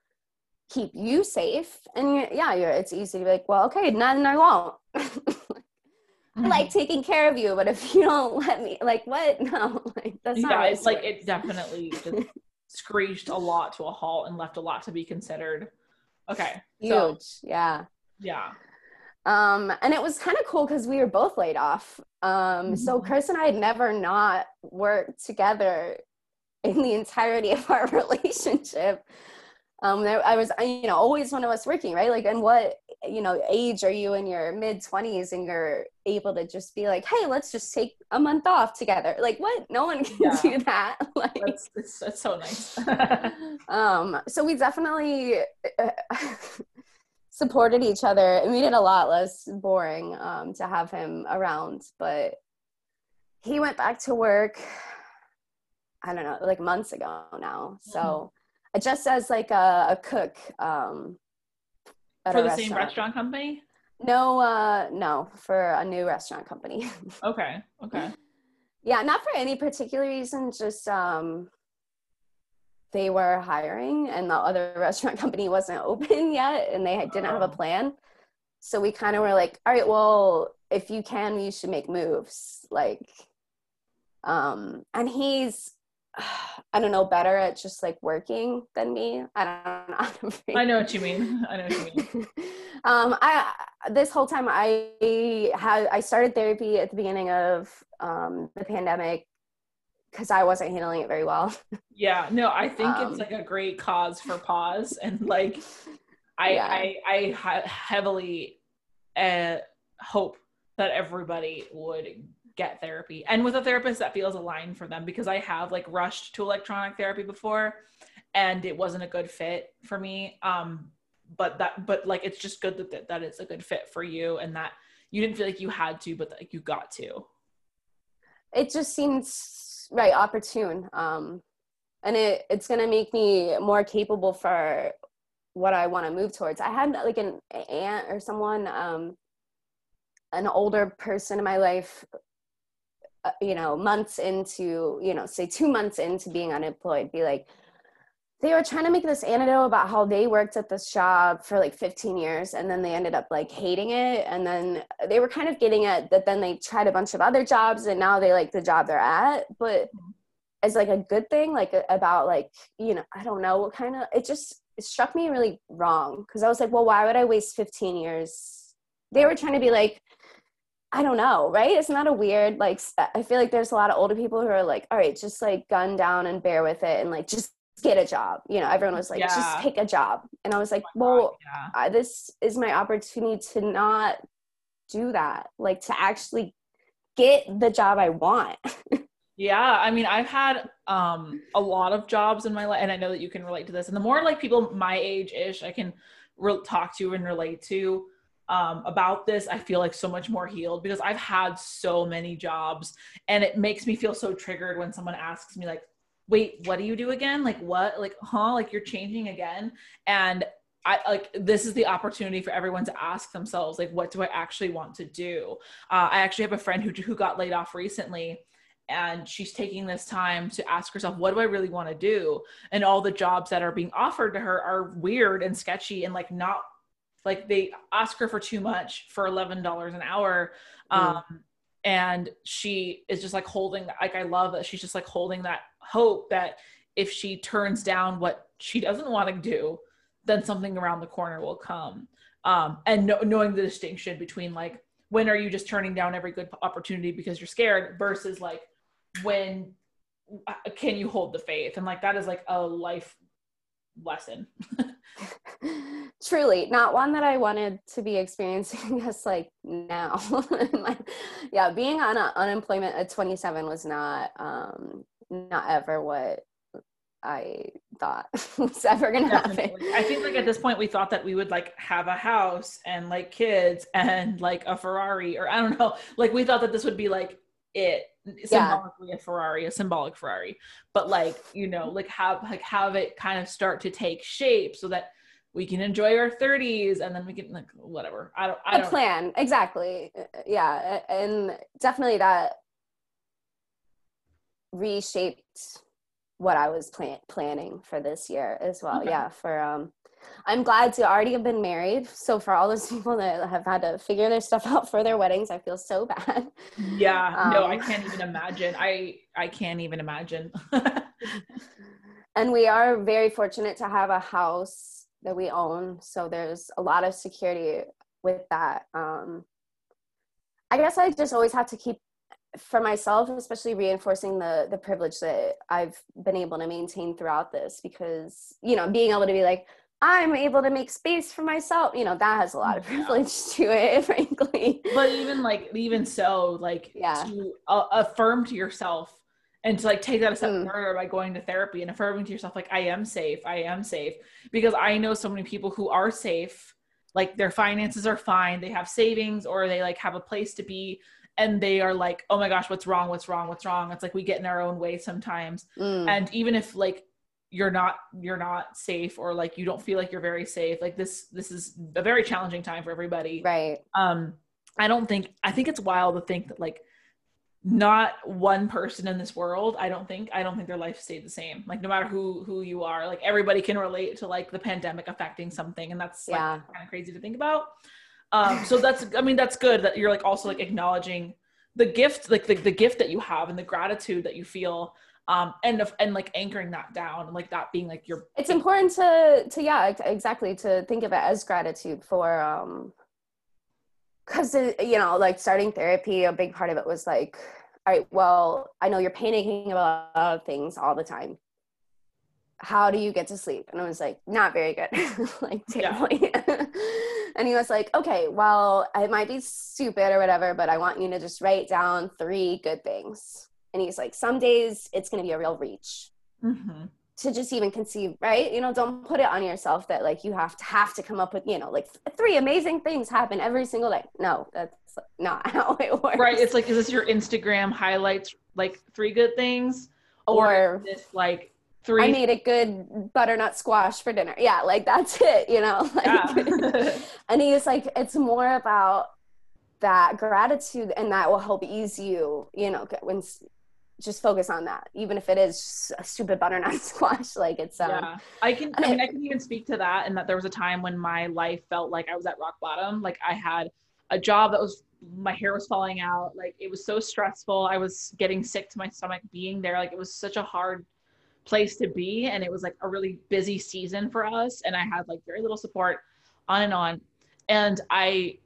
keep you safe. And you, yeah, you're, it's easy to be like, well, okay, then I won't. I like mm-hmm. taking care of you, but if you don't let me, like, what? No, like that's yeah, not. it's like it definitely just screeched a lot to a halt and left a lot to be considered. Okay, huge, so, yeah, yeah. Um, and it was kind of cool because we were both laid off. Um, mm-hmm. So Chris and I had never not worked together in the entirety of our relationship. Um, there, I was, you know, always one of us working, right? Like, and what, you know, age are you in your mid 20s and you're able to just be like, hey, let's just take a month off together? Like, what? No one can yeah. do that. like, that's, it's, it's so nice. um, so we definitely, uh, supported each other. It made it a lot less boring um, to have him around. But he went back to work. I don't know, like months ago now. So mm-hmm. just as like a, a cook. Um, for the restaurant. same restaurant company. No, uh, no, for a new restaurant company. okay. Okay. Yeah, not for any particular reason. Just um, they were hiring and the other restaurant company wasn't open yet and they didn't have a plan. So we kind of were like all right well if you can you should make moves like um and he's i don't know better at just like working than me. I don't know i know what you mean. I know what you mean. Um i this whole time i had i started therapy at the beginning of um the pandemic because I wasn't handling it very well. Yeah, no, I think um, it's like a great cause for pause, and like, I yeah. I, I heavily uh, hope that everybody would get therapy, and with a therapist that feels aligned for them, because I have like rushed to electronic therapy before, and it wasn't a good fit for me. Um, but that, but like, it's just good that that it's a good fit for you, and that you didn't feel like you had to, but like you got to. It just seems right opportune um and it it's going to make me more capable for what I want to move towards. I had like an aunt or someone, um, an older person in my life, uh, you know, months into, you know, say two months into being unemployed, be like, they were trying to make this anecdote about how they worked at this job for like 15 years and then they ended up like hating it and then they were kind of getting at that then they tried a bunch of other jobs and now they like the job they're at. But as like a good thing like about like you know i don't know what kind of it just it struck me really wrong because i was like well why would i waste 15 years? They were trying to be like i don't know right? It's not a weird like i feel like there's a lot of older people who are like all right just like gun down and bear with it and like just get a job you know everyone was like yeah. just take a job and i was like oh well yeah. I, this is my opportunity to not do that like to actually get the job i want Yeah, I mean, I've had um a lot of jobs in my life, and I know that you can relate to this. And the more like people my age ish, I can re- talk to and relate to um, about this, I feel like so much more healed because I've had so many jobs, and it makes me feel so triggered when someone asks me like, "Wait, what do you do again? Like what? Like huh? Like you're changing again?" And I like this is the opportunity for everyone to ask themselves like, "What do I actually want to do?" Uh, I actually have a friend who who got laid off recently and she's taking this time to ask herself what do i really want to do and all the jobs that are being offered to her are weird and sketchy and like not like they ask her for too much for $11 an hour mm. um and she is just like holding like i love that she's just like holding that hope that if she turns down what she doesn't want to do then something around the corner will come. Um and no, knowing the distinction between like when are you just turning down every good opportunity because you're scared versus like when uh, can you hold the faith? And like that is like a life lesson. Truly not one that i wanted to be experiencing just like now. Yeah being on unemployment at 27 was not um not ever what I thought was ever gonna happen. I think like at this point we thought that we would like have a house and like kids and like a Ferrari or I don't know. Like we thought that this would be like it symbolically yeah. a Ferrari, a symbolic Ferrari, but like you know, like have like have it kind of start to take shape so that we can enjoy our 30s and then we can like whatever. I don't. I don't. A plan exactly. Uh, yeah, and definitely that reshaped what I was plan- planning for this year as well. Okay. Yeah, for um I'm glad to already have been married. So for all those people that have had to figure their stuff out for their weddings, I feel so bad. Yeah, um, no, I um, can't even imagine. I I can't even imagine. and we are very fortunate to have a house that we own, so there's a lot of security with that. Um, I guess I just always have to keep for myself especially reinforcing the the privilege that i've been able to maintain throughout this because you know being able to be like I'm able to make space for myself. You know, that has a lot of privilege yeah. to it, frankly. But even like, even so, like, yeah. to uh, affirm to yourself and to like take that a step mm. further by going to therapy and affirming to yourself, like, I am safe. I am safe. Because I know so many people who are safe, like, their finances are fine, they have savings, or they like have a place to be. And they are like, oh my gosh, what's wrong? What's wrong? What's wrong? It's like we get in our own way sometimes. Mm. And even if like you're not you're not safe or like you don't feel like you're very safe like this this is a very challenging time for everybody right um i don't think i think it's wild to think that like not one person in this world i don't think i don't think their life stayed the same like no matter who who you are like everybody can relate to like the pandemic affecting something and that's like yeah. kind of crazy to think about um so that's i mean that's good that you're like also like acknowledging the gift like the, the gift that you have and the gratitude that you feel um and and like anchoring that down and like that being like your it's important to to yeah exactly to think of it as gratitude for um because you know like starting therapy a big part of it was like all right well i know you're panicking about of things all the time. How do you get to sleep? And i was like not very good like terribly. and he was like okay well it might be stupid or whatever but i want you to just write down three good things. And he's like some days it's going to be a real reach mm-hmm. to just even conceive right? You know don't put it on yourself that like you have to have to come up with you know like three amazing things happen every single day. No that's not how it works. Right it's like is this your instagram highlights like three good things? Or, or this like three. I made a good butternut squash for dinner. Yeah, like that's it, you know. Like, yeah. and he's like, it's more about that gratitude, and that will help ease you. You know, when just focus on that, even if it is a stupid butternut squash. Like it's um, yeah. I can. I mean, I can even speak to that, and that there was a time when my life felt like I was at rock bottom. Like I had a job that was my hair was falling out like it was so stressful i was getting sick to my stomach being there like it was such a hard place to be and it was like a really busy season for us and i had like very little support on and on. And i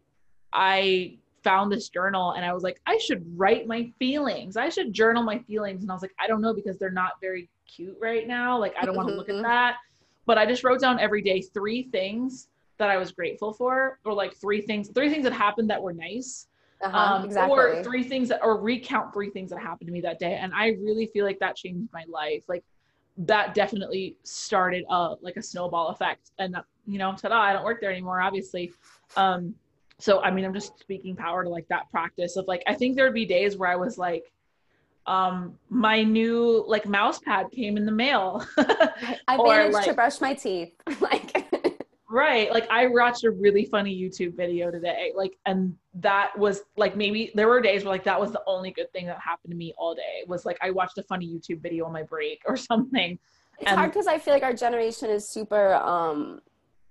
i found this journal and i was like i should write my feelings. I should journal my feelings. And i was like i don't know because they're not very cute right now. Like i don't want to look at mm-hmm. that. But i just wrote down every day three things that i was grateful for or like three things three things that happened that were nice uh-huh, um, exactly. or three things that or recount three things that happened to me that day and i really feel like that changed my life. Like that definitely started a like a snowball effect. And you know ta-da i don't work there anymore obviously. Um so i mean i'm just speaking power to like that practice of like i think there'd be days where i was like um my new like mouse pad came in the mail. I managed like, to brush my teeth. Like Right. Like I watched a really funny YouTube video today. Like and that was like maybe there were days where like that was the only good thing that happened to me all day. Was like I watched a funny YouTube video on my break or something. It's and, hard because I feel like our generation is super um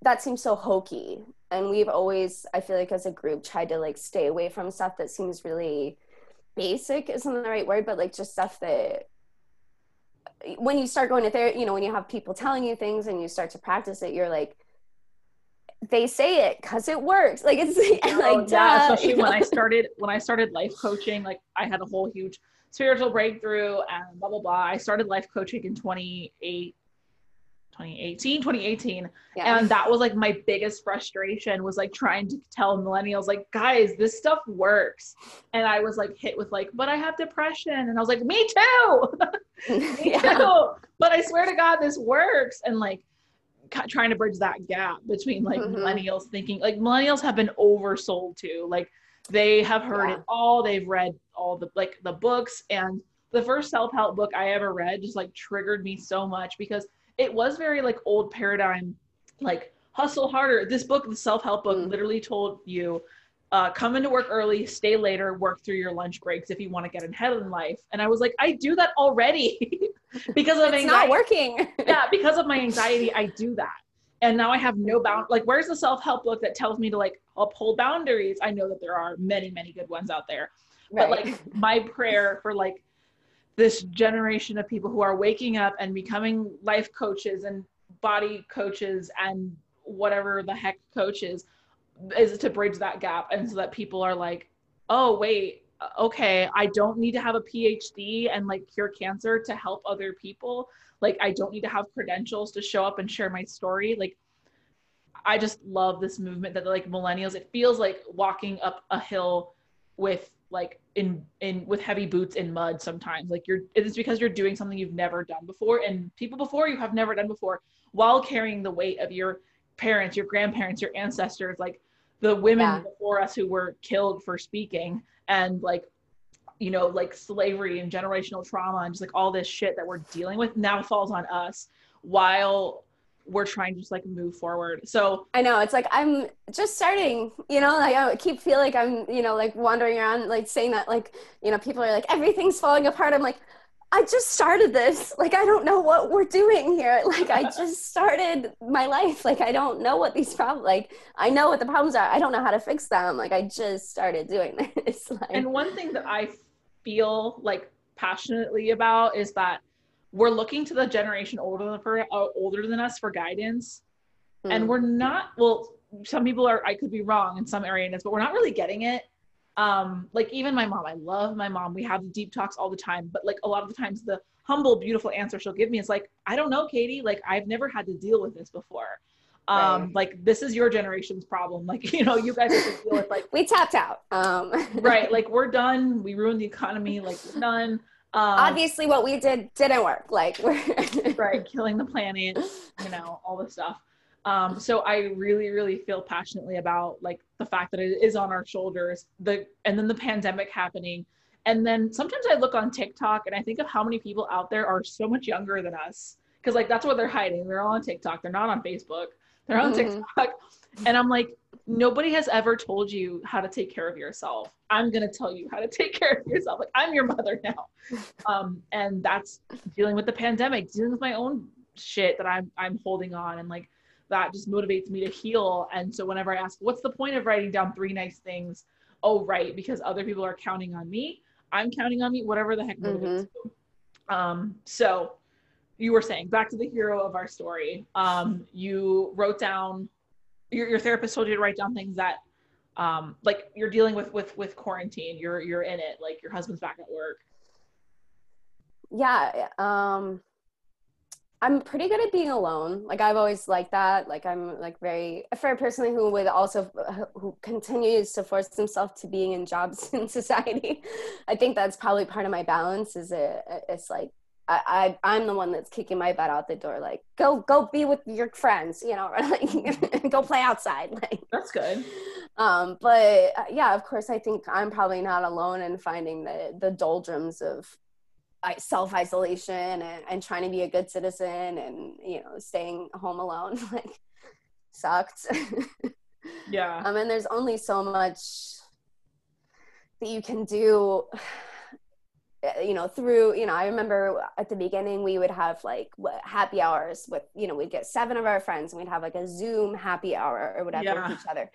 that seems so hokey. And we've always I feel like as a group tried to like stay away from stuff that seems really basic isn't the right word, but like just stuff that when you start going to there, you know, when you have people telling you things and you start to practice it, you're like they say it because it works. Like it's oh, like yeah, especially you know? when I started when I started life coaching, like I had a whole huge spiritual breakthrough and blah blah blah. I started life coaching in 28 2018 2018 yeah. and that was like my biggest frustration was like trying to tell millennials like guys this stuff works and i was like hit with like but i have depression and i was like me too me yeah. too but i swear to god this works and like trying to bridge that gap between like mm-hmm. millennials thinking like millennials have been oversold to like they have heard yeah. it all they've read all the like the books and the first self-help book i ever read just like triggered me so much because it was very like old paradigm like hustle harder this book the self-help book mm. literally told you uh, come into work early, stay later, work through your lunch breaks if you want to get ahead in life. And I was like, I do that already because of it's anxiety. not working. yeah, because of my anxiety, I do that. And now I have no bound. Like, where's the self help book that tells me to like uphold boundaries? I know that there are many, many good ones out there. Right. But like, my prayer for like this generation of people who are waking up and becoming life coaches and body coaches and whatever the heck coaches is to bridge that gap and so that people are like oh wait okay i don't need to have a phd and like cure cancer to help other people. Like i don't need to have credentials to show up and share my story. Like i just love this movement that like millennials it feels like walking up a hill with like in in with heavy boots in mud sometimes. Like you're it's because you're doing something you've never done before and people before you have never done before while carrying the weight of your parents, your grandparents, your ancestors, like the women yeah. before us who were killed for speaking and like you know like slavery and generational trauma and just like all this shit that we're dealing with now falls on us while we're trying to just like move forward so i know it's like i'm just starting you know like i keep feel like i'm you know like wandering around like saying that like you know people are like everything's falling apart i'm like I just started this. Like, I don't know what we're doing here. Like, I just started my life. Like, I don't know what these problems, like, I know what the problems are. I don't know how to fix them. Like, I just started doing this. Like, and one thing that I feel like passionately about is that we're looking to the generation older than, for, uh, older than us for guidance. Mm. And hmm. we're not, well, some people are, I could be wrong in some areas, but we're not really getting it um like even my mom i love my mom. We have deep talks all the time but like a lot of the times the humble beautiful answer she'll give me is like i don't know katie. Like i've never had to deal with this before. Um right. like this is your generation's problem. Like you know you guys have to deal with like we tapped out um. Right like we're done. We ruined the economy. Like we're done. Um, obviously what we did didn't work. Like we're right killing the planet you know all this stuff. Um, so I really, really feel passionately about like the fact that it is on our shoulders, the and then the pandemic happening. And then sometimes I look on TikTok and I think of how many people out there are so much younger than us because like that's what they're hiding. They're all on TikTok. They're not on Facebook. They're on Mhm. TikTok. And I'm like, nobody has ever told you how to take care of yourself. I'm gonna tell you how to take care of yourself. Like I'm your mother now. Um, and that's dealing with the pandemic, dealing with my own shit that I'm I'm holding on and like that just motivates me to heal. And so whenever I ask, what's the point of writing down three nice things? Oh, right, because other people are counting on me. I'm counting on me, whatever the heck motivates you. Um, so you were saying back to the hero of our story. Um, you wrote down your, your therapist told you to write down things that um like you're dealing with with with quarantine you're you're in it like your husband's back at work yeah um i'm pretty good at being alone like i've always liked that like i'm like very for a person who would also who continues to force himself to being in jobs in society. I think that's probably part of my balance is it it's like I, I i'm the one that's kicking my butt out the door like go go be with your friends you know like go play outside like. That's good. Um but uh, yeah of course i think i'm probably not alone in finding the the doldrums of self-isolation and, and trying to be a good citizen and you know staying home alone like sucked. Yeah. Um and there's only so much that you can do you know through you know i remember at the beginning we would have like happy hours with you know we'd get seven of our friends and we'd have like a zoom happy hour or whatever Yeah. with each other.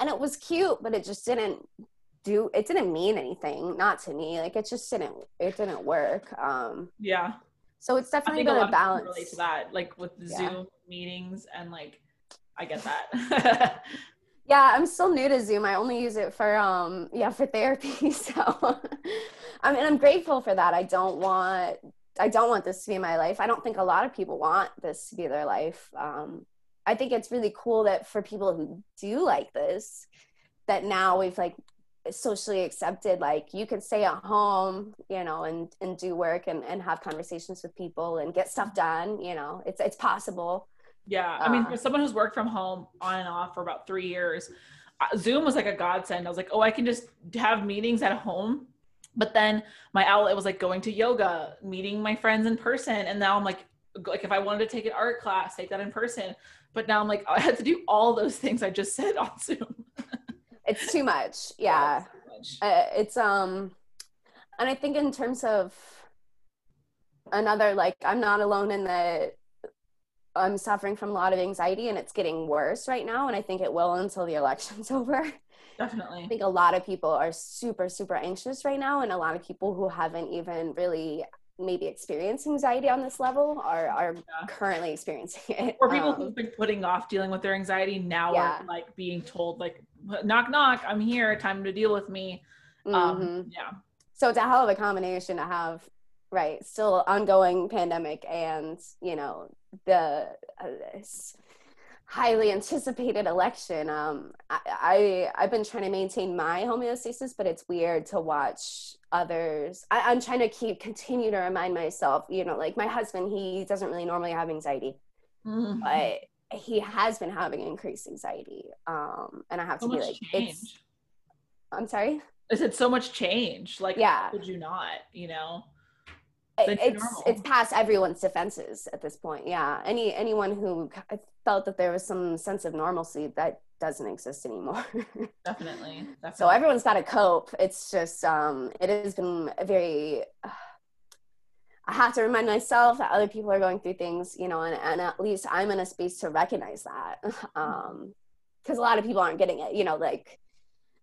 And it was cute but it just didn't do it didn't mean anything not to me like it just didn't it didn't work um yeah. so it's i definitely think a balance relate to that like with the Yeah. zoom meetings and like i get that. Yeah i'm still new to zoom i only use it for um yeah for therapy so i mean i'm grateful for that i don't want i don't want this to be my life i don't think a lot of people want this to be their life um i think it's really cool that for people who do like this that now we've like socially accepted like you can stay at home you know and and do work and, and have conversations with people and get stuff done you know it's it's possible Yeah, I mean, Uh, for someone who's worked from home on and off for about three years, uh, Zoom was like a godsend. I was like, oh, I can just have meetings at home. But then my outlet was like going to yoga, meeting my friends in person, and now I'm like, like if I wanted to take an art class, take that in person. But now I'm like, I had to do all those things I just said on Zoom. It's too much yeah it's too much. uh, it's um and i think in terms of another like i'm not alone in the i'm suffering from a lot of anxiety and it's getting worse right now and i think it will until the election's over definitely i think a lot of people are super super anxious right now and a lot of people who haven't even really maybe experienced anxiety on this level are are Yeah. currently experiencing it Or people Um, who've been putting off dealing with their anxiety now Yeah. are like being told like, knock knock, I'm here, time to deal with me. Um, mhm. yeah. so it's a hell of a combination to have right still ongoing pandemic and you know the uh, this highly anticipated election um I, I i've been trying to maintain my homeostasis but it's weird to watch others I, i'm trying to keep continue to remind myself you know like my husband he doesn't really normally have anxiety Mhm. but he has been having increased anxiety um and i have so to be like change. it's i'm sorry I said so much change. Like, Yeah. how could you not? You know? it- it's it's past everyone's defenses at this point yeah any anyone who felt that there was some sense of normalcy that doesn't exist anymore Definitely. Definitely. so everyone's got to cope it's just um it has been a very i have to remind myself that other people are going through things you know and, and at least i'm in a space to recognize that um because a lot of people aren't getting it you know like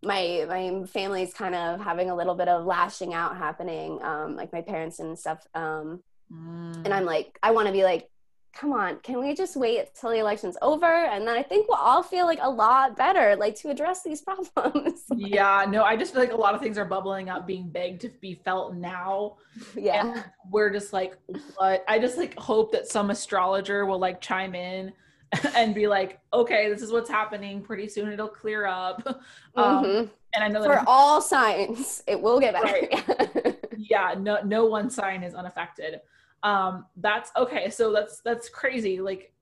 my my family's kind of having a little bit of lashing out happening um like my parents and stuff um Mm. and i'm like i want to be like come on can we just wait till the election's over and then i think we'll all feel like a lot better like to address these problems yeah, no, I just feel like a lot of things are bubbling up, being begged to be felt now. yeah We're just like, what? I just like hope that some astrologer will like chime in and be like, okay, this is what's happening. Pretty soon it'll clear up. Um, Mhm. and I know for all signs it will get better yeah, no, no one sign is unaffected. Um, that's okay. So that's that's crazy. Like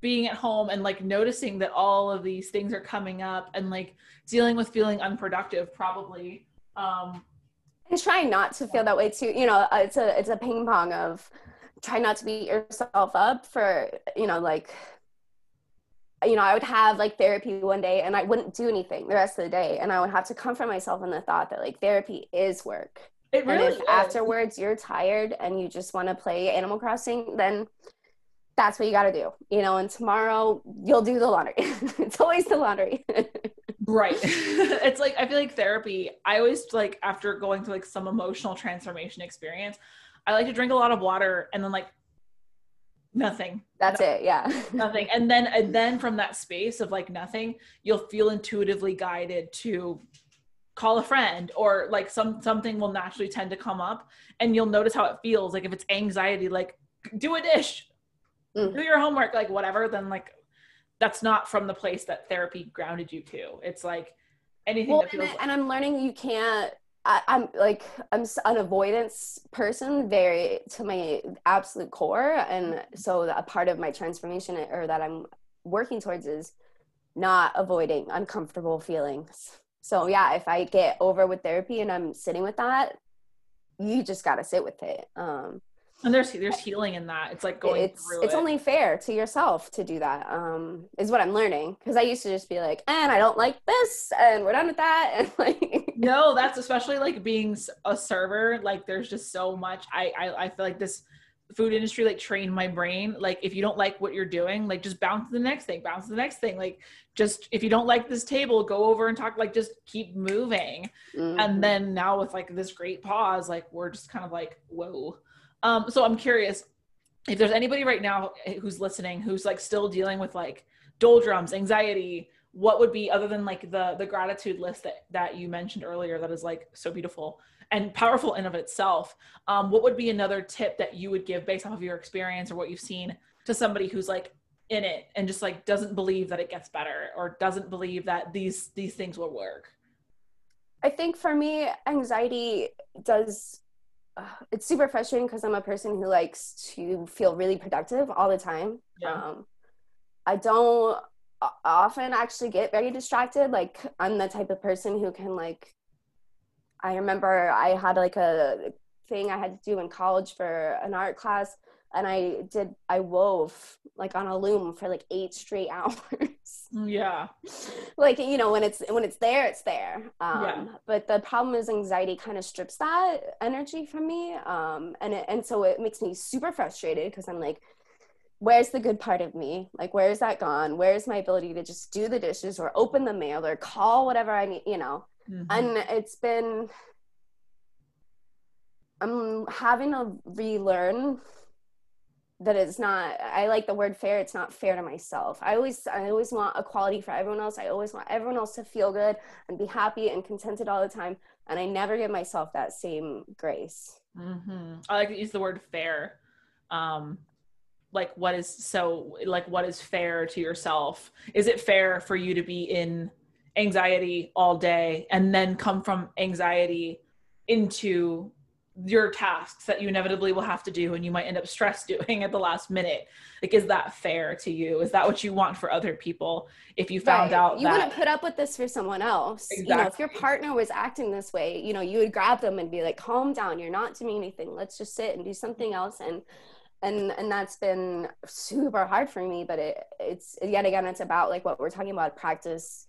being at home and like noticing that all of these things are coming up and like dealing with feeling unproductive, probably. Um, and trying not to feel that way too you know uh, it's a it's a ping pong of try not to beat yourself up for you know like you know i would have like therapy one day and i wouldn't do anything the rest of the day and i would have to comfort myself in the thought that like therapy is work it really and if is. afterwards you're tired and you just want to play animal crossing then that's what you got to do you know and tomorrow you'll do the laundry. It's always the laundry. Right. It's like i feel like therapy i always like after going through like some emotional transformation experience i like to drink a lot of water and then like nothing. That's nothing, it yeah. nothing. And then and then from that space of like nothing you'll feel intuitively guided to call a friend or like some something will naturally tend to come up and you'll notice how it feels. Like if it's anxiety like do a dish. Mm. do your homework. Like whatever then like that's not from the place that therapy grounded you to. It's like anything well, that feels and, like- and i'm learning you can't I, am like I'm an avoidance person, very to my absolute core, and so a part of my transformation or that I'm working towards is not avoiding uncomfortable feelings. So yeah, if I get over with therapy and I'm sitting with that, you just got to sit with it. Um, and there's there's healing in that it's like going it's through it's it. only fair to yourself to do that um is what i'm learning because i used to just be like and i don't like this and we're done with that and like no that's especially like being a server like there's just so much I, I i feel like this food industry like trained my brain like if you don't like what you're doing like just bounce to the next thing bounce to the next thing like just if you don't like this table go over and talk like just keep moving mm-hmm. and then now with like this great pause like we're just kind of like whoa um, so I'm curious if there's anybody right now who's listening who's like still dealing with like doldrums, anxiety, what would be other than like the the gratitude list that that you mentioned earlier that is like so beautiful and powerful in of itself. Um, what would be another tip that you would give based off of your experience or what you've seen to somebody who's like in it and just like doesn't believe that it gets better or doesn't believe that these these things will work? I think for me, anxiety does it's super frustrating because I'm a person who likes to feel really productive all the time. Yeah. Um, I don't often actually get very distracted. Like I'm the type of person who can like. I remember I had like a thing I had to do in college for an art class, and I did I wove like on a loom for like eight straight hours. Yeah. like you know when it's when it's there it's there. Um, yeah. But the problem is anxiety kind of strips that energy from me, um, and it, and so it makes me super frustrated because I'm like, where's the good part of me? Like where's that gone? Where's my ability to just do the dishes or open the mail or call whatever I need? You know. Mm-hmm. And it's been I'm having to relearn that it's not i like the word fair it's not fair to myself i always i always want equality for everyone else i always want everyone else to feel good and be happy and contented all the time and i never give myself that same grace mm-hmm. i like to use the word fair um like what is so like what is fair to yourself? Is it fair for you to be in anxiety all day and then come from anxiety into your tasks that you inevitably will have to do and you might end up stress doing at the last minute? Like is that fair to you? Is that what you want for other people if you found right. out you that... wouldn't put up with this for someone else. Exactly. you know if your partner was acting this way you know you would grab them and be like calm down. You're not doing anything. Let's just sit and do something else and and and that's been super hard for me but it it's yet again it's about like what we're talking about practice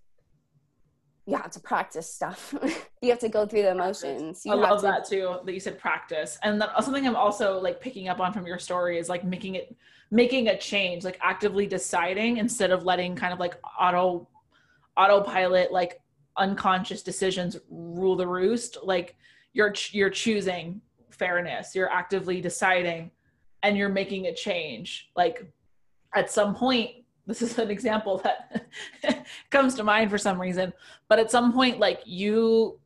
you have to practice stuff. you have to go through the emotions. You I love to... that too. That you said practice, and then something I'm also like picking up on from your story is like making it, making a change, like actively deciding instead of letting kind of like auto, autopilot, like unconscious decisions rule the roost. Like you're you're choosing fairness. You're actively deciding, and you're making a change. Like at some point this is an example that comes to mind for some reason but at some point like you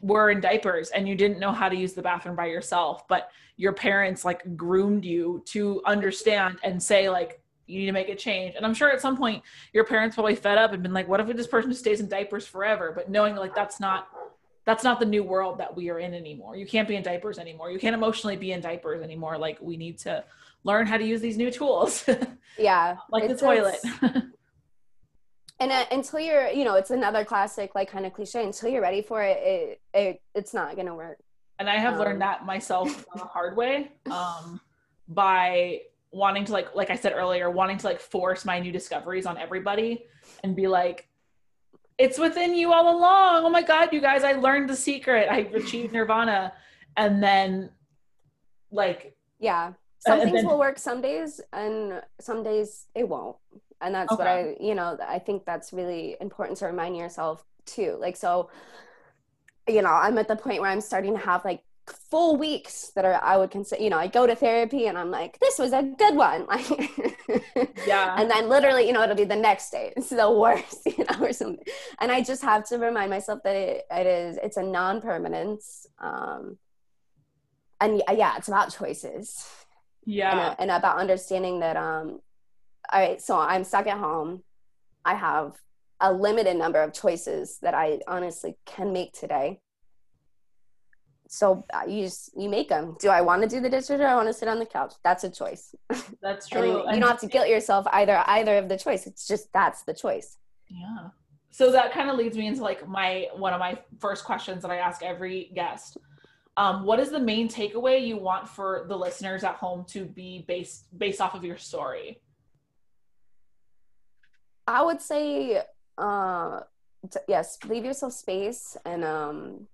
were in diapers and you didn't know how to use the bathroom by yourself but your parents like groomed you to understand and say like you need to make a change and i'm sure at some point your parents probably fed up and been like what if this person stays in diapers forever but knowing like that's not that's not the new world that we are in anymore you can't be in diapers anymore you can't emotionally be in diapers anymore like we need to learn how to use these new tools. yeah. like the toilet. and uh, until you're, you know, it's another classic, like kind of cliche, until you're ready for it, it, it it's not going to work. And I have um, learned that myself the hard way. Um, by wanting to like like I said earlier, wanting to like force my new discoveries on everybody and be like it's within you all along. Oh my god, you guys, I learned the secret. I achieved nirvana. And then like yeah. Some things then, will work some days and some days it won't. And that's okay. what I, you know, I think that's really important to remind yourself too. Like so you know, I'm at the point where I'm starting to have like full weeks that are I would consider you know I go to therapy and I'm like this was a good one. Like yeah. and then literally you know it'll be the next day. It's the worst you know or something. And I just have to remind myself that it, it is it's a non-permanence um and yeah it's about choices. Yeah. And, and about understanding that um all right so I'm stuck at home. I have a limited number of choices that I honestly can make today so uh, you just you make them do i want to do the dishes or i want to sit on the couch? That's a choice. That's true you, you don't have to guilt yourself either either of the choice. It's just that's the choice. Yeah. So that kind of leads me into like my one of my first questions that i ask every guest. Um, what is the main takeaway you want for the listeners at home to be based based off of your story? I would say uh, t- yes leave yourself space and um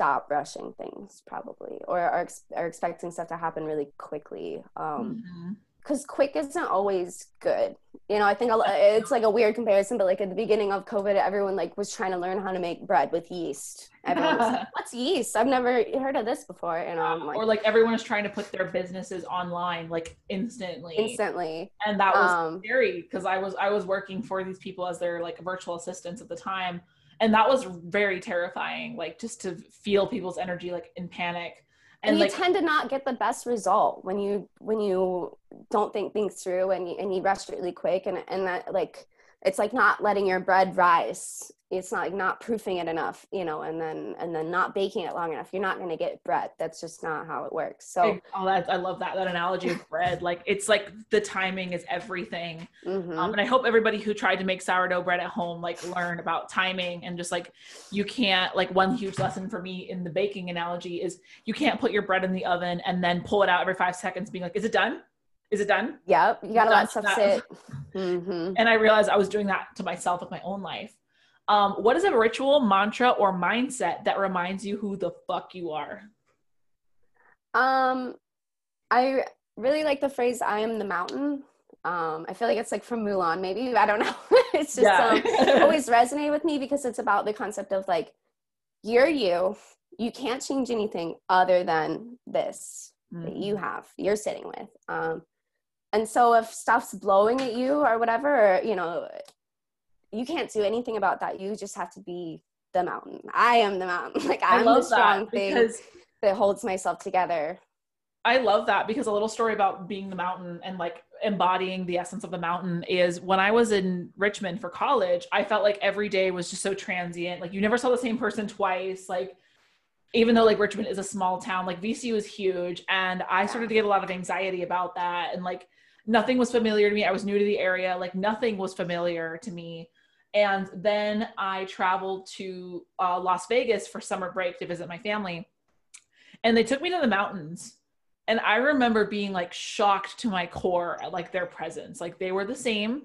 stop rushing things probably or are, are expecting stuff to happen really quickly um because mm-hmm. quick isn't always good. You know i think it's like a weird comparison but like at the beginning of covid everyone like was trying to learn how to make bread with yeast. Everyone was like what's yeast? I've never heard of this before. And like, or like everyone was trying to put their businesses online like instantly. Instantly. And that was um, scary because i was i was working for these people as their like virtual assistants at the time and that was very terrifying like just to feel people's energy like in panic. And, and you like, tend to not get the best result when you when you don't think things through and you, and you rush really quick. And and that like it's like not letting your bread rise it's not like not proofing it enough you know and then and then not baking it long enough you're not going to get bread that's just not how it works so oh that i love that that analogy of bread like it's like the timing is everything mm-hmm. um, and i hope everybody who tried to make sourdough bread at home like learn about timing and just like you can't like one huge lesson for me in the baking analogy is you can't put your bread in the oven and then pull it out every five seconds being like is it done is it done? Yep. You gotta let stuff sit. Mm-hmm. And I realized I was doing that to myself with my own life. Um, what is a ritual, mantra, or mindset that reminds you who the fuck you are? Um, I really like the phrase "I am the mountain." Um, I feel like it's like from Mulan, maybe I don't know. it's just yeah. um, always resonated with me because it's about the concept of like you're you. You can't change anything other than this mm-hmm. that you have. You're sitting with. Um, and so if stuff's blowing at you or whatever or, you know you can't do anything about that. You just have to be the mountain. I am the mountain. Like i'm the strong thing that holds myself together. I love that because a little story about being the mountain and like embodying the essence of the mountain is when i was in richmond for college i felt like every day was just so transient. Like you never saw the same person twice. Like even though like richmond is a small town like vcu is huge and i started to get a lot of anxiety about that. And like nothing was familiar to me. I was new to the area, like nothing was familiar to me. And then I traveled to uh, Las Vegas for summer break to visit my family. And they took me to the mountains. And I remember being like shocked to my core at like their presence. Like they were the same.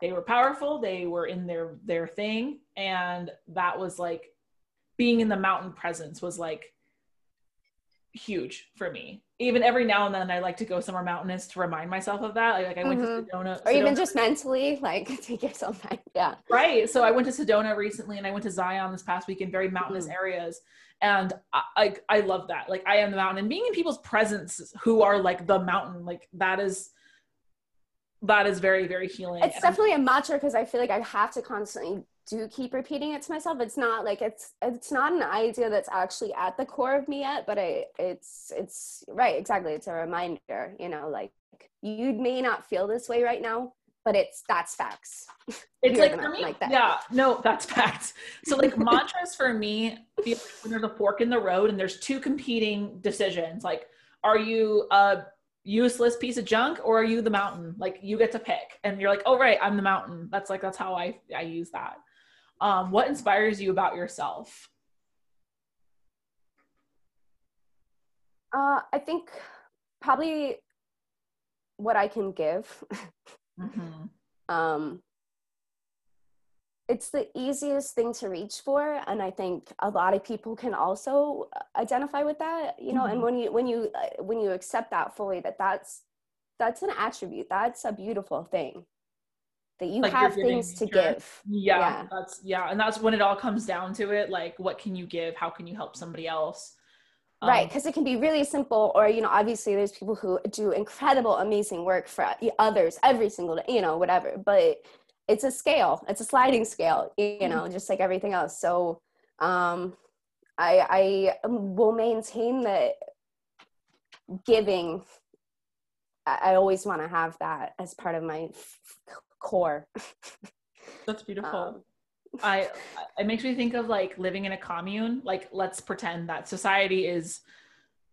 They were powerful. They were in their their thing. And that was like being in the mountain presence was like huge for me. Even every now and then, I like to go somewhere mountainous to remind myself of that. Like, like I went mm-hmm. to Sedona, or even just mentally, like take yourself back. Yeah, right. So I went to Sedona recently, and I went to Zion this past week in very mountainous mm-hmm. areas, and I, I I love that. Like I am the mountain, and being in people's presence who are like the mountain, like that is that is very very healing. It's definitely a mantra because I feel like I have to constantly do keep repeating it to myself. It's not like it's it's not an idea that's actually at the core of me yet but i it's it's right exactly it's a reminder you know like you may not feel this way right now but it's that's facts. It's like for me like that. yeah no that's facts. So like mantras for me feel like when there's a fork in the road and there's two competing decisions like are you a useless piece of junk or are you the mountain? Like you get to pick and you're like oh right i'm the mountain. That's like that's how i i use that um, what inspires you about yourself? Uh, I think probably what I can give. Mm-hmm. um, it's the easiest thing to reach for and i think a lot of people can also identify with that you know Mhm. and when you when you uh, when you accept that fully that that's that's an attribute that's a beautiful thing that you Like have things to give Yeah, Yeah. that's yeah, and that's when it all comes down to it. Like, what can you give? How can you help somebody else? right Um, because it can be really simple or you know obviously there's people who do incredible amazing work for others every single day you know whatever but it's a scale it's a sliding scale you know just like everything else so um i i will maintain that giving i, always want to have that as part of my core That's beautiful. Um, I it makes me think of like living in a commune. Like let's pretend that society is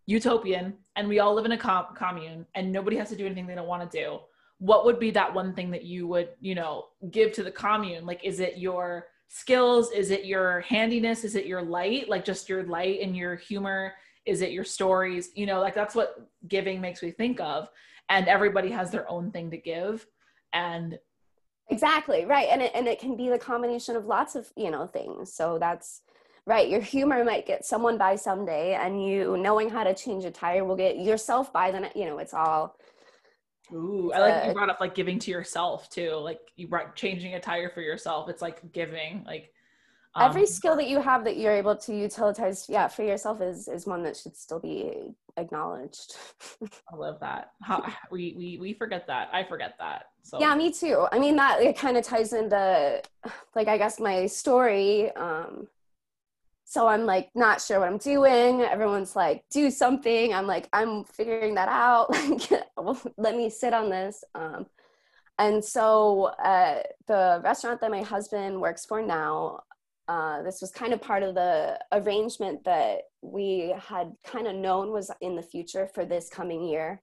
utopian and we all live in a com- commune and nobody has to do anything they don't want to do. What would be that one thing that you would, you know, give to the commune? Like is it your skills? Is it your handiness? Is it your light? Like just your light and your humor? Is it your stories? You know, like that's what giving makes me think of. And everybody has their own thing to give. And exactly right and it, and it can be the combination of lots of you know things so that's right your humor might get someone by someday and you knowing how to change a tire will get yourself by then you know it's all Ooh, I like you Uh, brought up like giving to yourself too. Like you brought changing a tire for yourself. It's like giving. Like um, every skill that you have that you're able to utilize yeah for yourself is is one that should still be acknowledged I love that. How, we we we forget that. I forget that. So yeah me too i mean that it kind of ties into like i guess my story um so i'm like not sure what i'm doing everyone's like do something i'm like i'm figuring that out like let me sit on this um and so uh the restaurant that my husband works for now uh, this was kind of part of the arrangement that we had kind of known was in the future for this coming year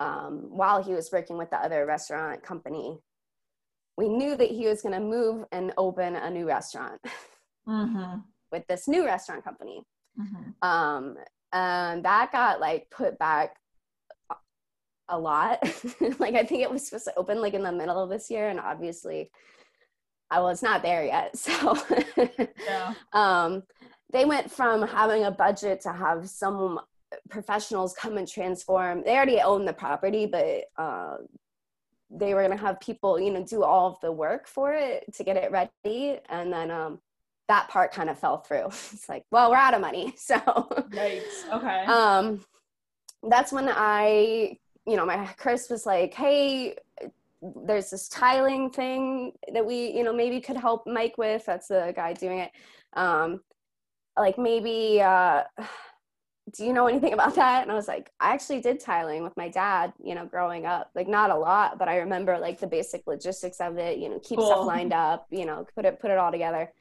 um, while he was working with the other restaurant company. We knew that he was going to move and open a new restaurant Mm-hmm. with this new restaurant company. Mm-hmm. Um, and that got like put back a- a lot. like I think it was supposed to open like in the middle of this year, and obviously, I was not there yet. So, Yeah. um, they went from having a budget to have some professionals come and transform. They already own the property, but uh, they were gonna have people, you know, do all of the work for it to get it ready, and then um, that part kind of fell through. It's like, well, we're out of money, so Yikes. Okay. um, that's when I, you know, my Chris was like, hey. There's this tiling thing that we, you know, maybe could help Mike with. That's the guy doing it. Um, like maybe uh do you know anything about that and i was like i actually did tiling with my dad you know growing up like not a lot but i remember like the basic logistics of it you know keep Cool. stuff lined up you know put it put it all together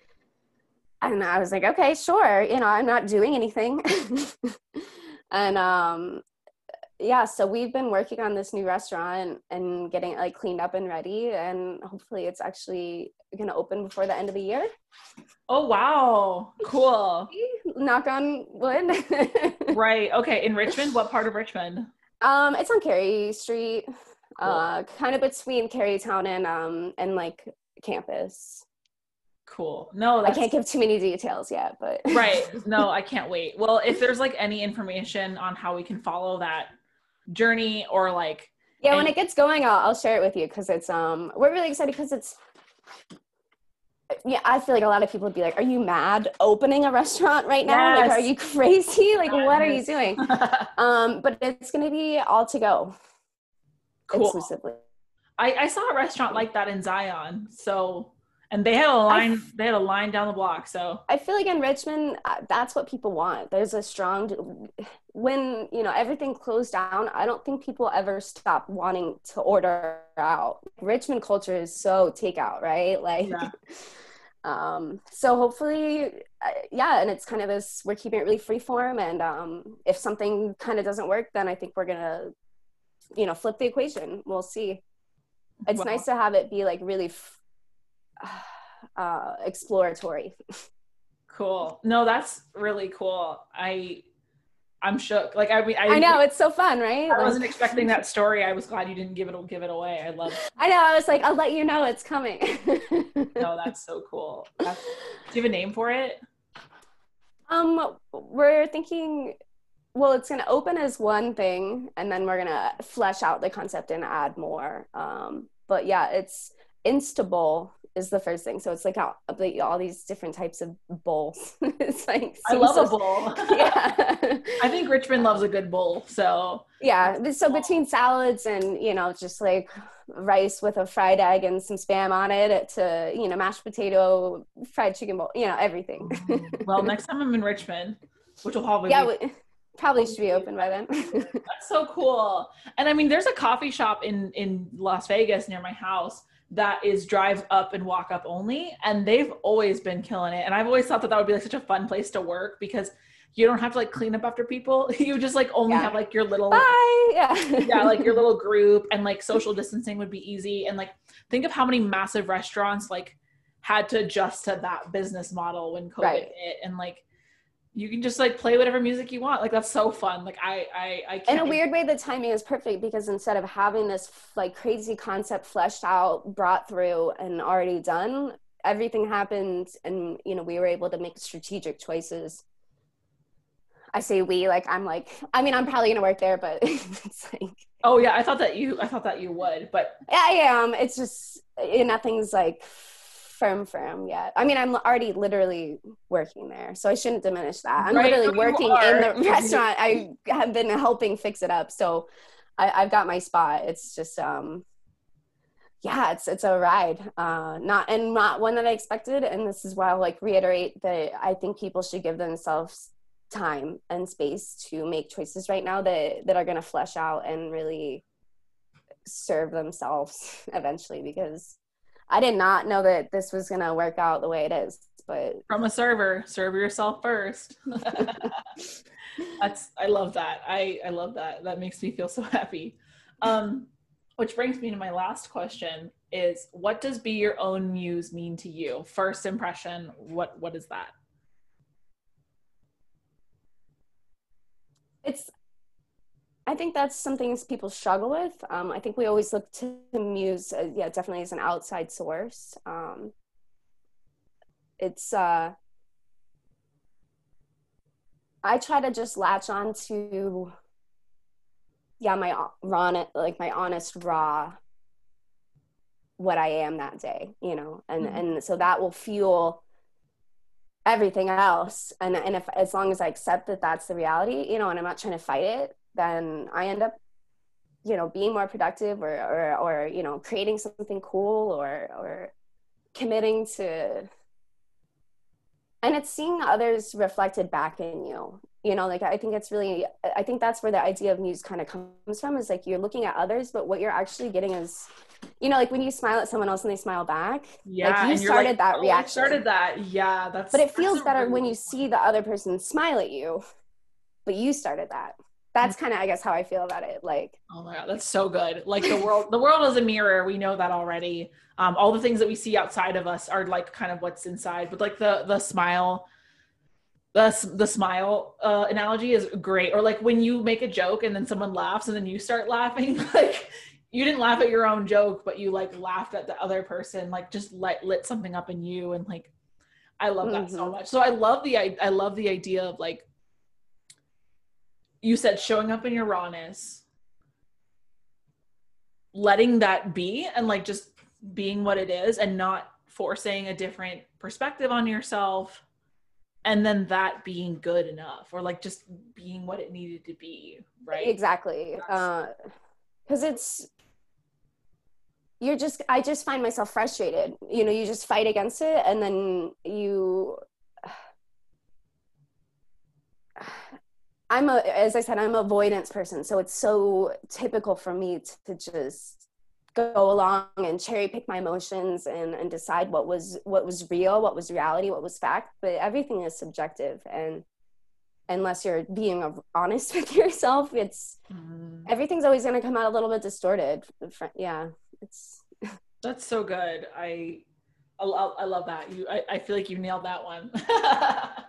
and i was like okay sure you know i'm not doing anything and um yeah so we've been working on this new restaurant and getting it like cleaned up and ready and hopefully it's actually going to open before the end of the year oh wow. Cool. knock on wood. Right. Okay. In Richmond, what part of Richmond? um, it's on Cary Street, Cool. uh, kind of between Carytown and um and like campus. Cool. No, I can't give too many details yet, but right. No, I can't wait. Well, if there's like any information on how we can follow that journey or like yeah, when it gets going, I'll, I'll share it with you because it's um we're really excited because it's yeah I feel like a lot of people would be like, "Are you mad opening a restaurant right now? Like, are you crazy? Like, what are you doing?" Um, but it's gonna be all to go cool. exclusively. I, I saw a restaurant like that in Zion. So, and they had a line. they had a line down the block. So, I feel like in Richmond, uh, that's what people want. There's a strong, when you know everything closed down. I don't think people ever stop wanting to order out. Richmond culture is so takeout, right? Like, Yeah. um, so hopefully, uh, yeah. And it's kind of this. We're keeping it really free form, and um, if something kind of doesn't work, then I think we're gonna, you know, flip the equation. We'll see. It's Wow. nice to have it be like really. F- uh exploratory cool. No, that's really cool. I I'm shook. Like I mean, I, I know it's so fun, right? I like, wasn't expecting that story. I was glad you didn't give it give it away. I love. It. I know. I was like, I'll let you know it's coming. no, that's so cool. That's, do you have a name for it? Um, we're thinking. Well, it's going to open as one thing, and then we're going to flesh out the concept and add more. Um, but yeah, it's Instabowl is the first thing. So it's like all, these different types of bowls. it's like I love so, a bowl. yeah. I think Richmond loves a good bowl. So yeah. So between salads and you know just like rice with a fried egg and some spam on it to you know mashed potato, fried chicken bowl, you know everything. Mm-hmm. well, next time I'm in Richmond, which will probably yeah. Be- we- probably should be open by then. That's so cool. And I mean, there's a coffee shop in in Las Vegas near my house that is drive up and walk up only and they've always been killing it and i've always thought that that would be like such a fun place to work because you don't have to like clean up after people you just like only yeah. have like your little Bye. yeah yeah like your little group and like social distancing would be easy and like think of how many massive restaurants like had to adjust to that business model when covid right. hit and like you can just like play whatever music you want. Like that's so fun. Like I, I, I can't. In a weird way, the timing is perfect because instead of having this like crazy concept fleshed out, brought through, and already done, everything happened, and you know we were able to make strategic choices. I say we, like I'm like, I mean, I'm probably gonna work there, but it's like. Oh yeah, I thought that you, I thought that you would, but. Yeah, I am. It's just nothing's like firm firm yet. I mean, I'm already literally working there, so I shouldn't diminish that. I'm right, literally working in the restaurant. I have been helping fix it up, so I, have got my spot. It's just, um, yeah, it's it's a ride, uh, not and not one that I expected. And this is why I'll like reiterate that I think people should give themselves time and space to make choices right now that that are going to flesh out and really serve themselves eventually because I did not know that this was going to work out the way it is. But from a server, serve yourself first. That's I love that. I I love that. That makes me feel so happy. Um, which brings me to my last question: Is what does be your own muse mean to you? First impression. What what is that? It's I think that's something people struggle with. Um, I think we always look to Muse, uh, yeah, definitely as an outside source. Um, it's, uh, I try to just latch on to, yeah, my raw, like my honest, raw, what I am that day, you know, and mm-hmm. and so that will fuel everything else. And and if as long as I accept that that's the reality, you know, and I'm not trying to fight it, then I end up, you know, being more productive or, or, or, you know, creating something cool or, or committing to, and it's seeing others reflected back in you, you know, like I think it's really, I think that's where the idea of muse kind of comes from is like you're looking at others, but what you're actually getting is, you know, like when you smile at someone else and they smile back. Yeah. Like you started like, that oh, reaction. I started that. Yeah. That's, but it feels better really when you see the other person smile at you, but you started that that's kind of i guess how i feel about it like oh my god that's so good. Like the world the world is a mirror we know that already. Um, all the things that we see outside of us are like kind of what's inside but like the the smile the, the smile uh, analogy is great or like when you make a joke and then someone laughs and then you start laughing like you didn't laugh at your own joke but you like laughed at the other person like just let lit something up in you and like i love that mm-hmm. so much. So i love the I, I love the idea of like you said showing up in your rawness letting that be and like just being what it is and not forcing a different perspective on yourself and then that being good enough or like just being what it needed to be right? Exactly. Because uh, it's you're just i just find myself frustrated. You know you just fight against it and then you I'm a, as I said, I'm an avoidance person. So it's so typical for me to, to just go along and cherry pick my emotions and, and decide what was what was real, what was reality, what was fact. But everything is subjective, and unless you're being honest with yourself, it's mm. everything's always going to come out a little bit distorted. Yeah, it's. That's so good. I, I, I love that. You, I, I feel like you nailed that one.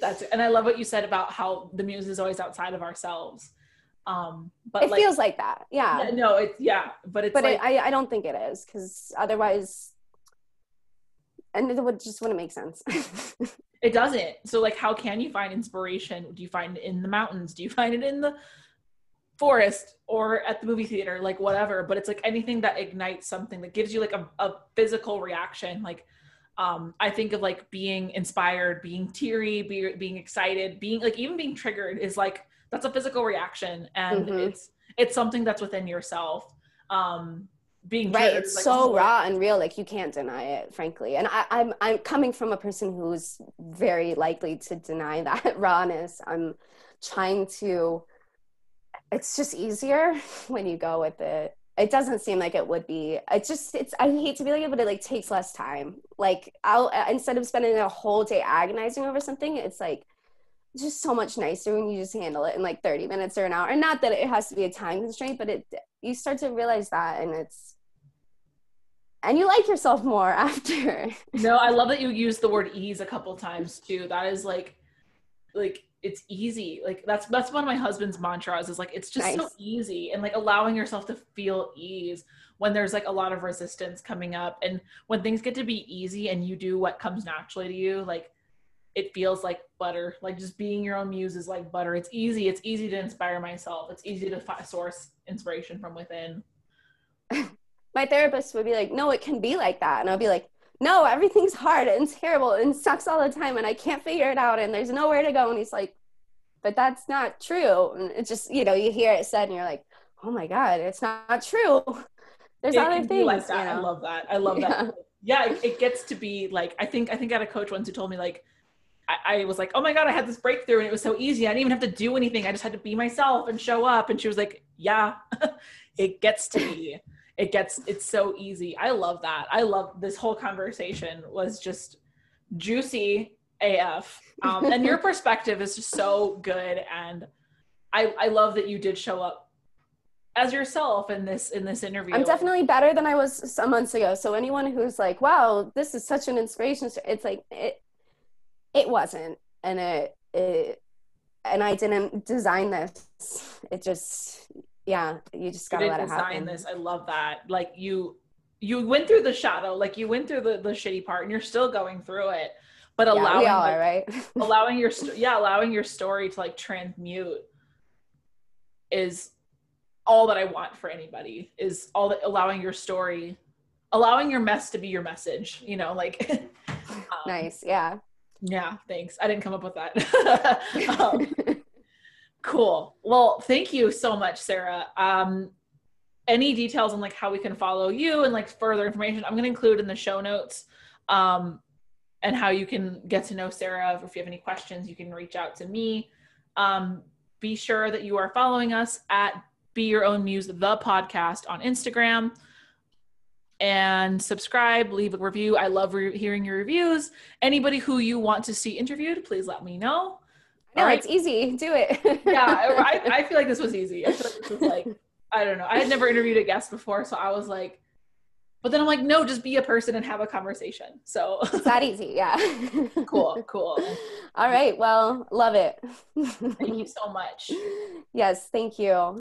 That's it. And I love what you said about how the muse is always outside of ourselves. Um, but it like, feels like that. Yeah. yeah, no, it's yeah, but it's but like it, I, I don't think it is because otherwise, and it would just wouldn't make sense. it doesn't. So like, how can you find inspiration? Do you find it in the mountains? Do you find it in the forest or at the movie theater? Like whatever. But it's like anything that ignites something that gives you like a, a physical reaction. Like um, I think of like being inspired, being teary, be, being excited, being like even being triggered is like that's a physical reaction, and Mhm. it's it's something that's within yourself. Um, being right it's like, so raw and real like you can't deny it frankly and I, i'm i'm coming from a person who's very likely to deny that rawness i'm trying to it's just easier when you go with it it doesn't seem like it would be. It's just it's i hate to be like it but it like takes less time. Like i'll uh, instead of spending a whole day agonizing over something it's like just so much nicer when you just handle it in like 30 minutes or an hour. And not that it has to be a time constraint but it you start to realize that and it's and you like yourself more after. No, I love that you use the word ease a couple times too. That is like like it's easy. Like that's that's one of my husband's mantras is like it's just so easy. And like allowing yourself to feel ease when there's like a lot of resistance coming up. And when things get to be easy and you do what comes naturally to you like it feels like butter. Like just being your own muse is like butter. It's easy. It's easy to inspire myself. It's easy to fi- source inspiration from within. My therapist would be like no it can be like that. And i'll be like no everything's hard and terrible and sucks all the time and i can't figure it out and there's nowhere to go and he's like but that's not true and it's just you know you hear it said and you're like oh my god it's not true there's It other things like that. you I love that. I love Yeah. that. Yeah, it, it gets to be like I think I think I had a coach once who told me like I, I was like, oh my god, I had this breakthrough and it was so easy. I didn't even have to do anything. I just had to be myself and show up. And she was like, yeah, it gets to be. It gets. It's so easy. I love that. I love this whole conversation was just juicy AF. Um, and your perspective is just so good. And I I love that you did show up as yourself in this in this interview. I'm definitely better than I was some months ago. So anyone who's like, "Wow, this is such an inspiration," it's like it. It wasn't, and it, it, and I didn't design this. It just, yeah, you just gotta did let it design happen. this. I love that. Like you you went through the shadow, like you went through the, the shitty part and you're still going through it. But Yeah, allowing all are, right? allowing your yeah, allowing your story to like transmute is all that I want for anybody is all that allowing your story allowing your mess to be your message, you know, like um, nice, yeah. Yeah, thanks. I didn't come up with that. um, cool. Well, thank you so much, Sarah. Um, any details on like how we can follow you and like further information, I'm gonna include in the show notes. Um, and how you can get to know Sarah. If you have any questions, you can reach out to me. Um, be sure that you are following us at Be Your Own Muse, the podcast on Instagram. And subscribe, leave a review. I love re- hearing your reviews. Anybody who you want to see interviewed, please let me know. No, right. it's easy. Do it. Yeah, I, I feel like this was easy. I feel like this was like, I don't know. I had never interviewed a guest before, so I was like, but then I'm like, no, just be a person and have a conversation. So it's that easy. Yeah. cool, cool. All right. Well, love it. Thank you so much. yes. Thank you.